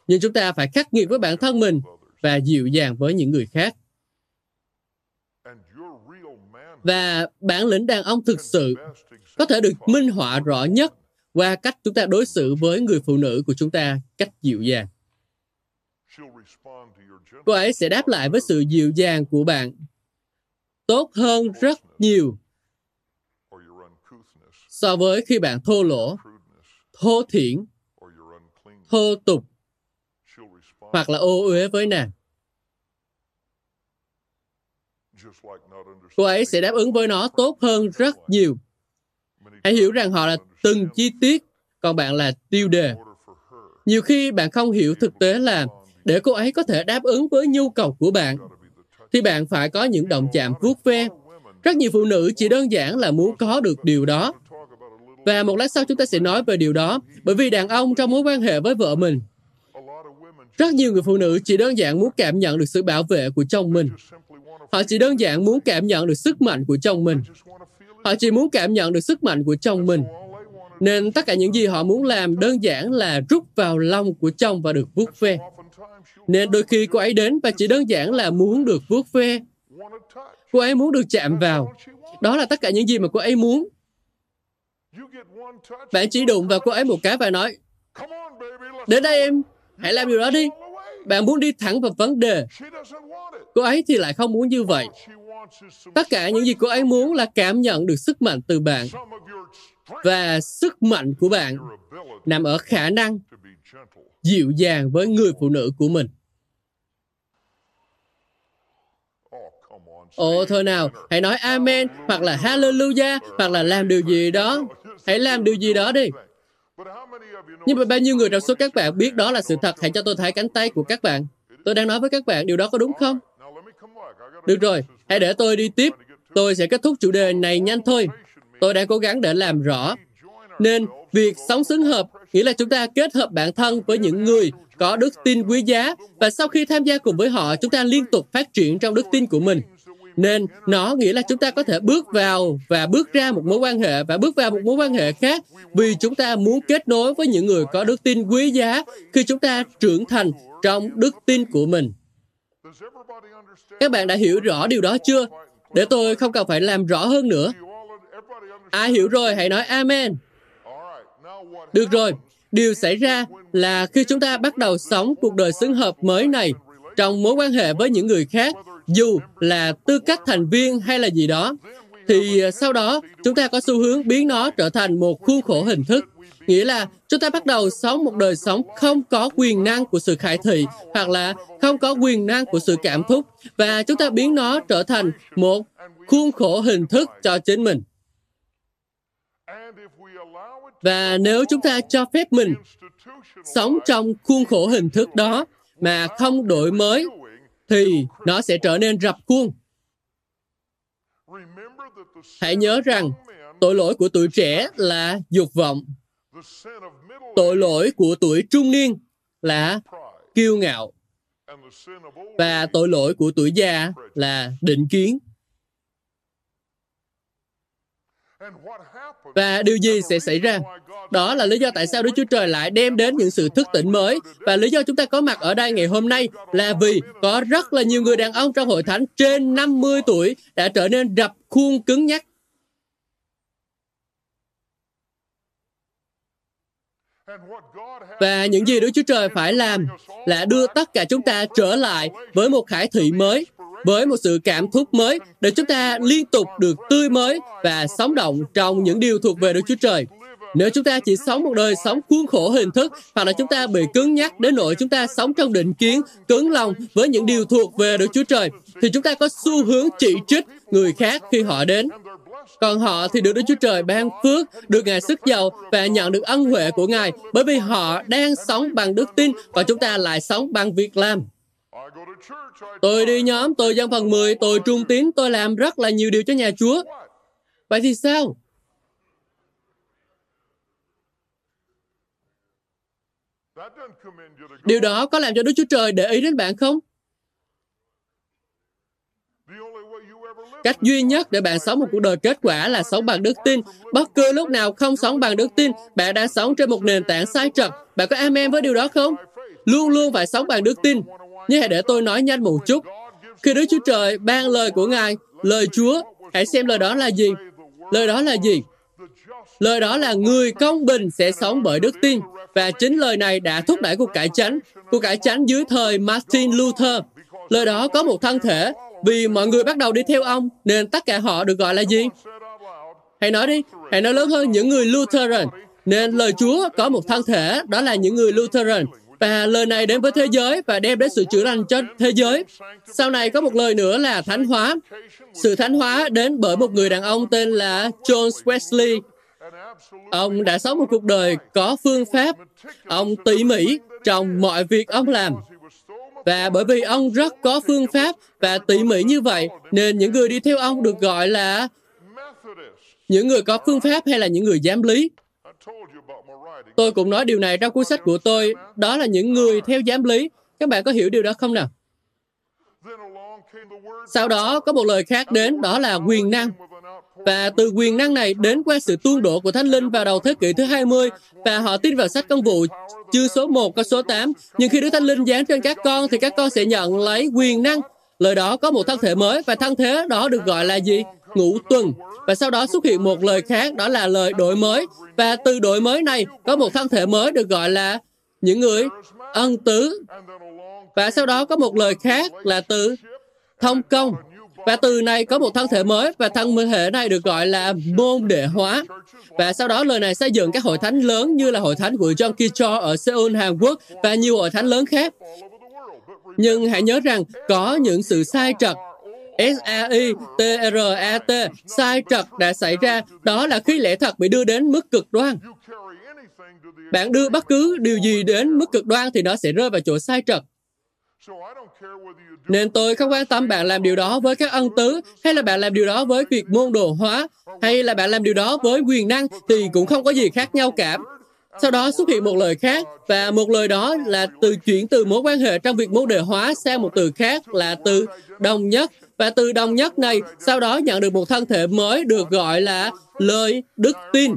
Nhưng chúng ta phải khắc nghiệt với bản thân mình và dịu dàng với những người khác. Và bản lĩnh đàn ông thực sự có thể được minh họa rõ nhất qua cách chúng ta đối xử với người phụ nữ của chúng ta cách dịu dàng. Cô ấy sẽ đáp lại với sự dịu dàng của bạn tốt hơn rất nhiều so với khi bạn thô lỗ, thô thiển, thô tục hoặc là ô uế với nàng. Cô ấy sẽ đáp ứng với nó tốt hơn rất nhiều. Hãy hiểu rằng họ là từng chi tiết, còn bạn là tiêu đề. Nhiều khi bạn không hiểu thực tế là để cô ấy có thể đáp ứng với nhu cầu của bạn, thì bạn phải có những động chạm vuốt ve. Rất nhiều phụ nữ chỉ đơn giản là muốn có được điều đó. Và một lát sau chúng ta sẽ nói về điều đó, bởi vì đàn ông trong mối quan hệ với vợ mình, rất nhiều người phụ nữ chỉ đơn giản muốn cảm nhận được sự bảo vệ của chồng mình. Họ chỉ đơn giản muốn cảm nhận được sức mạnh của chồng mình. Họ chỉ muốn cảm nhận được sức mạnh của chồng mình. Nên tất cả những gì họ muốn làm đơn giản là rút vào lòng của chồng và được vuốt ve. Nên đôi khi cô ấy đến và chỉ đơn giản là muốn được vuốt ve. Cô ấy muốn được chạm vào. Đó là tất cả những gì mà cô ấy muốn. Bạn chỉ đụng vào cô ấy một cái và nói, đến đây em, hãy làm điều đó đi. Bạn muốn đi thẳng vào vấn đề. Cô ấy thì lại không muốn như vậy. Tất cả những gì cô ấy muốn là cảm nhận được sức mạnh từ bạn. Và sức mạnh của bạn nằm ở khả năng dịu dàng với người phụ nữ của mình. Ồ thôi nào, hãy nói Amen, hoặc là Hallelujah, hoặc là làm điều gì đó. Hãy làm điều gì đó đi. Nhưng mà bao nhiêu người trong số các bạn biết đó là sự thật? Hãy cho tôi thấy cánh tay của các bạn. Tôi đang nói với các bạn, điều đó có đúng không? Được rồi, hãy để tôi đi tiếp. Tôi sẽ kết thúc chủ đề này nhanh thôi. Tôi đang cố gắng để làm rõ. Nên, việc sống xứng hợp nghĩa là chúng ta kết hợp bản thân với những người có đức tin quý giá và sau khi tham gia cùng với họ, chúng ta liên tục phát triển trong đức tin của mình. Nên nó nghĩa là chúng ta có thể bước vào và bước ra một mối quan hệ và bước vào một mối quan hệ khác vì chúng ta muốn kết nối với những người có đức tin quý giá khi chúng ta trưởng thành trong đức tin của mình. Các bạn đã hiểu rõ điều đó chưa? Để tôi không cần phải làm rõ hơn nữa. Ai hiểu rồi hãy nói Amen. Được rồi, điều xảy ra là khi chúng ta bắt đầu sống cuộc đời xứng hợp mới này trong mối quan hệ với những người khác, dù là tư cách thành viên hay là gì đó, thì sau đó chúng ta có xu hướng biến nó trở thành một khuôn khổ hình thức. Nghĩa là chúng ta bắt đầu sống một đời sống không có quyền năng của sự khải thị hoặc là không có quyền năng của sự cảm thúc và chúng ta biến nó trở thành một khuôn khổ hình thức cho chính mình. Và nếu chúng ta cho phép mình sống trong khuôn khổ hình thức đó mà không đổi mới, thì nó sẽ trở nên rập khuôn. Hãy nhớ rằng tội lỗi của tuổi trẻ là dục vọng. Tội lỗi của tuổi trung niên là kiêu ngạo. Và tội lỗi của tuổi già là định kiến. Và điều gì sẽ xảy ra? Đó là lý do tại sao Đức Chúa Trời lại đem đến những sự thức tỉnh mới. Và lý do chúng ta có mặt ở đây ngày hôm nay là vì có rất là nhiều người đàn ông trong hội thánh trên 50 tuổi đã trở nên rập khuôn cứng nhắc. Và những gì Đức Chúa Trời phải làm là đưa tất cả chúng ta trở lại với một khải thị mới, với một sự cảm thúc mới để chúng ta liên tục được tươi mới và sống động trong những điều thuộc về Đức Chúa Trời. Nếu chúng ta chỉ sống một đời sống khuôn khổ hình thức hoặc là chúng ta bị cứng nhắc đến nỗi chúng ta sống trong định kiến, cứng lòng với những điều thuộc về Đức Chúa Trời, thì chúng ta có xu hướng chỉ trích người khác khi họ đến. Còn họ thì được Đức Chúa Trời ban phước, được Ngài sức giàu và nhận được ân huệ của Ngài bởi vì họ đang sống bằng đức tin và chúng ta lại sống bằng việc làm. Tôi đi nhóm, tôi dân phần 10, tôi trung tín, tôi làm rất là nhiều điều cho nhà Chúa. Vậy thì sao? Điều đó có làm cho Đức Chúa Trời để ý đến bạn không? Cách duy nhất để bạn sống một cuộc đời kết quả là sống bằng đức tin. Bất cứ lúc nào không sống bằng đức tin, bạn đang sống trên một nền tảng sai trật. Bạn có amen với điều đó không? Luôn luôn phải sống bằng đức tin. Nhưng hãy để tôi nói nhanh một chút. Khi Đức Chúa Trời ban lời của Ngài, lời Chúa, hãy xem lời đó là gì. Lời đó là gì? Lời đó là người công bình sẽ sống bởi đức tin. Và chính lời này đã thúc đẩy cuộc cải chánh. Cuộc cải chánh dưới thời Martin Luther. Lời đó có một thân thể. Vì mọi người bắt đầu đi theo ông, nên tất cả họ được gọi là gì? Hãy nói đi, hãy nói lớn hơn những người Lutheran. Nên lời Chúa có một thân thể, đó là những người Lutheran. Và lời này đến với thế giới và đem đến sự chữa lành cho thế giới. Sau này có một lời nữa là thánh hóa. Sự thánh hóa đến bởi một người đàn ông tên là John Wesley. Ông đã sống một cuộc đời có phương pháp. Ông tỉ mỉ trong mọi việc ông làm. Và bởi vì ông rất có phương pháp và tỉ mỉ như vậy, nên những người đi theo ông được gọi là những người có phương pháp hay là những người giám lý. Tôi cũng nói điều này trong cuốn sách của tôi, đó là những người theo giám lý. Các bạn có hiểu điều đó không nào? Sau đó có một lời khác đến, đó là quyền năng. Và từ quyền năng này đến qua sự tuôn đổ của Thánh Linh vào đầu thế kỷ thứ 20 và họ tin vào sách công vụ chưa số 1 có số 8. Nhưng khi Đức Thánh Linh giáng trên các con, thì các con sẽ nhận lấy quyền năng. Lời đó có một thân thể mới, và thân thế đó được gọi là gì? Ngũ tuần. Và sau đó xuất hiện một lời khác, đó là lời đổi mới. Và từ đổi mới này, có một thân thể mới được gọi là những người ân tứ. Và sau đó có một lời khác là từ thông công. Và từ này có một thân thể mới và thân thể này được gọi là môn đệ hóa. Và sau đó lời này xây dựng các hội thánh lớn như là hội thánh của John Kicho ở Seoul, Hàn Quốc và nhiều hội thánh lớn khác. Nhưng hãy nhớ rằng có những sự sai trật S-A-I-T-R-A-T, sai trật đã xảy ra, đó là khi lẽ thật bị đưa đến mức cực đoan. Bạn đưa bất cứ điều gì đến mức cực đoan thì nó sẽ rơi vào chỗ sai trật. Nên tôi không quan tâm bạn làm điều đó với các ân tứ, hay là bạn làm điều đó với việc môn đồ hóa, hay là bạn làm điều đó với quyền năng, thì cũng không có gì khác nhau cả. Sau đó xuất hiện một lời khác, và một lời đó là từ chuyển từ mối quan hệ trong việc môn đề hóa sang một từ khác là từ đồng nhất. Và từ đồng nhất này, sau đó nhận được một thân thể mới được gọi là lời đức tin.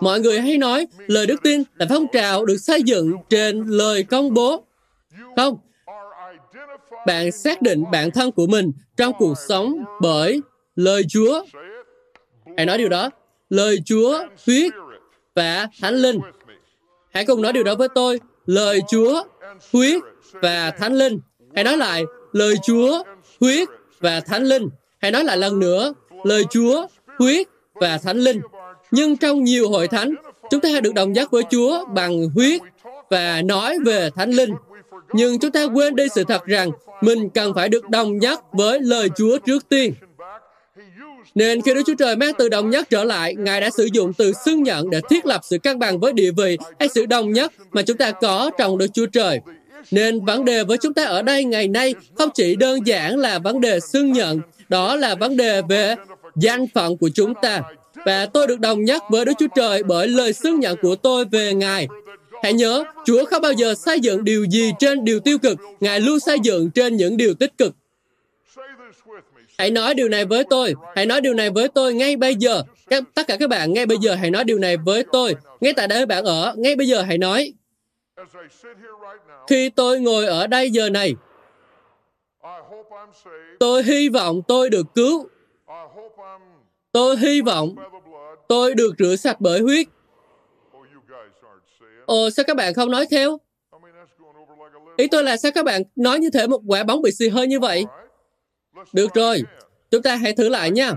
Mọi người hay nói lời đức tin là phong trào được xây dựng trên lời công bố. Không, bạn xác định bản thân của mình trong cuộc sống bởi lời Chúa. Hãy nói điều đó. Lời Chúa, huyết và thánh linh. Hãy cùng nói điều đó với tôi. Lời Chúa, huyết và thánh linh. Hãy nói lại. Lời Chúa, huyết và thánh linh. Hãy nói lại lần nữa. Lời Chúa, huyết và thánh linh. Nhưng trong nhiều hội thánh, chúng ta được đồng nhất với Chúa bằng huyết và nói về thánh linh. Nhưng chúng ta quên đi sự thật rằng mình cần phải được đồng nhất với lời Chúa trước tiên. Nên khi Đức Chúa Trời mang từ đồng nhất trở lại, Ngài đã sử dụng từ xưng nhận để thiết lập sự cân bằng với địa vị hay sự đồng nhất mà chúng ta có trong Đức Chúa Trời. Nên vấn đề với chúng ta ở đây ngày nay không chỉ đơn giản là vấn đề xưng nhận, đó là vấn đề về danh phận của chúng ta. Và tôi được đồng nhất với Đức Chúa Trời bởi lời xưng nhận của tôi về Ngài. Hãy nhớ, Chúa không bao giờ xây dựng điều gì trên điều tiêu cực, Ngài luôn xây dựng trên những điều tích cực. Hãy nói điều này với tôi, hãy nói điều này với tôi ngay bây giờ. Các, tất cả các bạn ngay bây giờ hãy nói điều này với tôi. Ngay tại đây bạn ở, ngay bây giờ hãy nói. Khi tôi ngồi ở đây giờ này, tôi hy vọng tôi được cứu. Tôi hy vọng tôi được rửa sạch bởi huyết. Ồ, sao các bạn không nói theo? Ý tôi là sao các bạn nói như thể một quả bóng bị xì hơi như vậy? Được rồi, chúng ta hãy thử lại nha.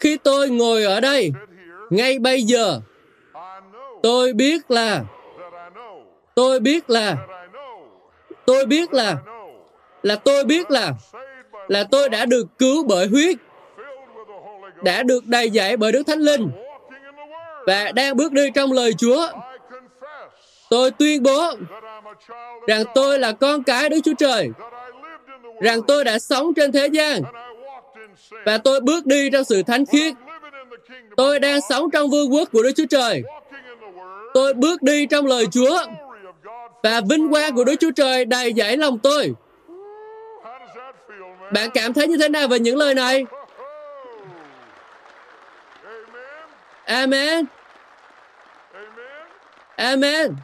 Khi tôi ngồi ở đây, ngay bây giờ, tôi biết là, tôi biết là, tôi biết là, là tôi biết là, là tôi đã được cứu bởi huyết, đã được đầy dạy bởi Đức Thánh Linh, và đang bước đi trong lời Chúa. Tôi tuyên bố rằng tôi là con cái Đức Chúa Trời, rằng tôi đã sống trên thế gian và tôi bước đi trong sự thánh khiết. Tôi đang sống trong vương quốc của Đức Chúa Trời. Tôi bước đi trong lời Chúa và vinh quang của Đức Chúa Trời đầy dẫy lòng tôi. Bạn cảm thấy như thế nào về những lời này? Amen. Amen.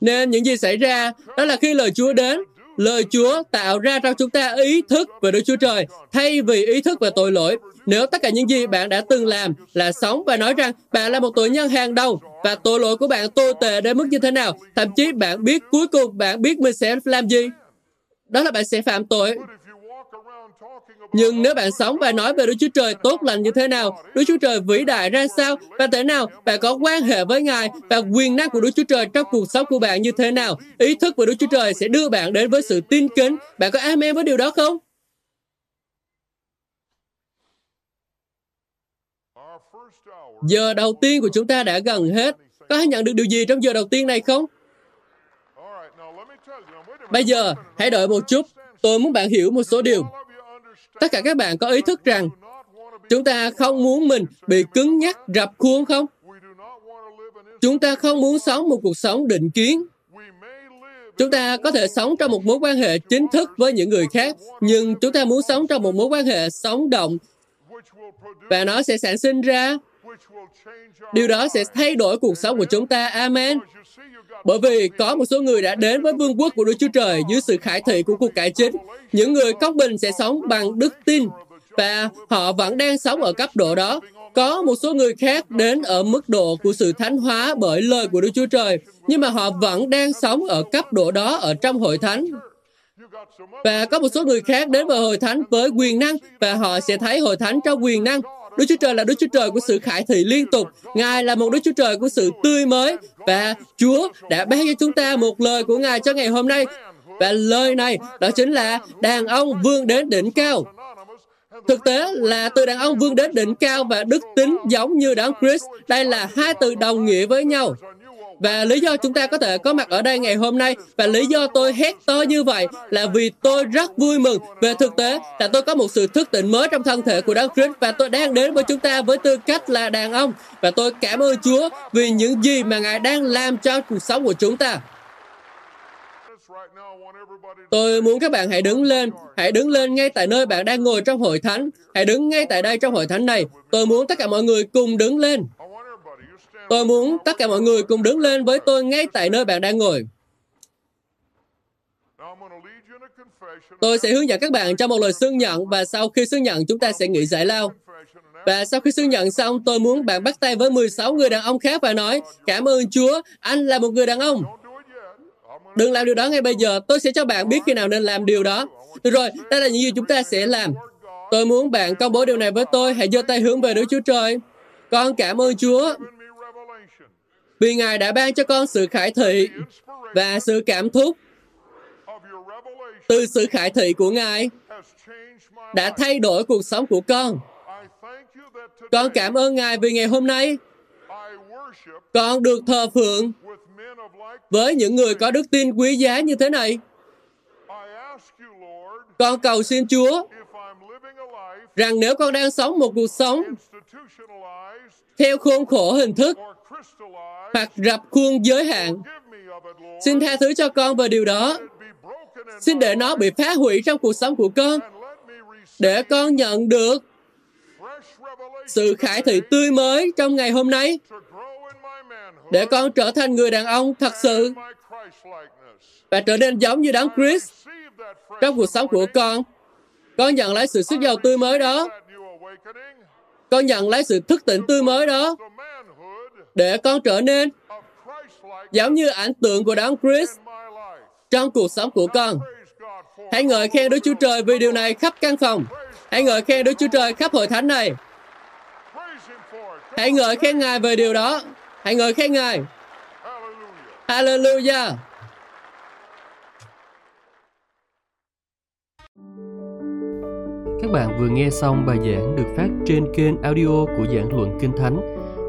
Nên những gì xảy ra đó là khi lời Chúa đến, lời Chúa tạo ra trong chúng ta ý thức về Đức Chúa Trời thay vì ý thức về tội lỗi. Nếu tất cả những gì bạn đã từng làm là sống và nói rằng bạn là một tội nhân hàng đầu và tội lỗi của bạn tồi tệ đến mức như thế nào, thậm chí bạn biết cuối cùng bạn biết mình sẽ làm gì, đó là bạn sẽ phạm tội. Nhưng nếu bạn sống và nói về Đức Chúa Trời tốt lành như thế nào, Đức Chúa Trời vĩ đại ra sao, và thế nào bạn có quan hệ với Ngài và quyền năng của Đức Chúa Trời trong cuộc sống của bạn như thế nào, ý thức về Đức Chúa Trời sẽ đưa bạn đến với sự tin kính. Bạn có amen với điều đó không? Giờ đầu tiên của chúng ta đã gần hết. Có ai nhận được điều gì trong giờ đầu tiên này không? Bây giờ, hãy đợi một chút. Tôi muốn bạn hiểu một số điều. Tất cả các bạn có ý thức rằng chúng ta không muốn mình bị cứng nhắc, rập khuôn không? Chúng ta không muốn sống một cuộc sống định kiến. Chúng ta có thể sống trong một mối quan hệ chính thức với những người khác, nhưng chúng ta muốn sống trong một mối quan hệ sống động và nó sẽ sản sinh ra điều đó sẽ thay đổi cuộc sống của chúng ta. Amen. Bởi vì có một số người đã đến với vương quốc của Đức Chúa Trời dưới sự khải thị của cuộc cải chính. Những người công bình sẽ sống bằng đức tin và họ vẫn đang sống ở cấp độ đó. Có một số người khác đến ở mức độ của sự thánh hóa bởi lời của Đức Chúa Trời, nhưng mà họ vẫn đang sống ở cấp độ đó ở trong hội thánh. Và có một số người khác đến vào hội thánh với quyền năng và họ sẽ thấy hội thánh trong quyền năng. Đức Chúa Trời là Đức Chúa Trời của sự khải thị liên tục. Ngài là một Đức Chúa Trời của sự tươi mới. Và Chúa đã ban cho chúng ta một lời của Ngài cho ngày hôm nay. Và lời này đó chính là đàn ông vươn đến đỉnh cao. Thực tế là từ đàn ông vươn đến đỉnh cao và đức tính giống như đấng Christ. Đây là hai từ đồng nghĩa với nhau. Và lý do chúng ta có thể có mặt ở đây ngày hôm nay và lý do tôi hét to như vậy là vì tôi rất vui mừng về thực tế là tôi có một sự thức tỉnh mới trong thân thể của Đấng Christ và tôi đang đến với chúng ta với tư cách là đàn ông và tôi cảm ơn Chúa vì những gì mà Ngài đang làm cho cuộc sống của chúng ta. Tôi muốn các bạn hãy đứng lên, hãy đứng lên ngay tại nơi bạn đang ngồi trong hội thánh. Hãy đứng ngay tại đây trong hội thánh này. Tôi muốn tất cả mọi người cùng đứng lên. Tôi muốn tất cả mọi người cùng đứng lên với tôi ngay tại nơi bạn đang ngồi. Tôi sẽ hướng dẫn các bạn trong một lời xưng nhận và sau khi xưng nhận chúng ta sẽ nghỉ giải lao. Và sau khi xưng nhận xong, tôi muốn bạn bắt tay với 16 người đàn ông khác và nói Cảm ơn Chúa, anh là một người đàn ông. Đừng làm điều đó ngay bây giờ, tôi sẽ cho bạn biết khi nào nên làm điều đó. Được rồi, đây là những gì chúng ta sẽ làm. Tôi muốn bạn công bố điều này với tôi, hãy giơ tay hướng về Đức Chúa Trời. Con cảm ơn Chúa vì Ngài đã ban cho con sự khải thị và sự cảm thúc từ sự khải thị của Ngài đã thay đổi cuộc sống của con. Con cảm ơn Ngài vì ngày hôm nay con được thờ phượng với những người có đức tin quý giá như thế này. Con cầu xin Chúa rằng nếu con đang sống một cuộc sống theo khuôn khổ hình thức hoặc rập khuôn giới hạn. Xin tha thứ cho con về điều đó. Xin để nó bị phá hủy trong cuộc sống của con. Để con nhận được sự khải thị tươi mới trong ngày hôm nay. Để con trở thành người đàn ông thật sự và trở nên giống như đấng Chris trong cuộc sống của con. Con nhận lấy sự sức giàu tươi mới đó. Con nhận lấy sự thức tỉnh tươi mới đó để con trở nên giống như ảnh tượng của Đấng Christ trong cuộc sống của con. Hãy ngợi khen Đức Chúa Trời vì điều này khắp căn phòng. Hãy ngợi khen Đức Chúa Trời khắp hội thánh này. Hãy ngợi khen Ngài về điều đó. Hãy ngợi khen Ngài. Hallelujah. Các bạn vừa nghe xong bài giảng được phát trên kênh audio của giảng luận Kinh Thánh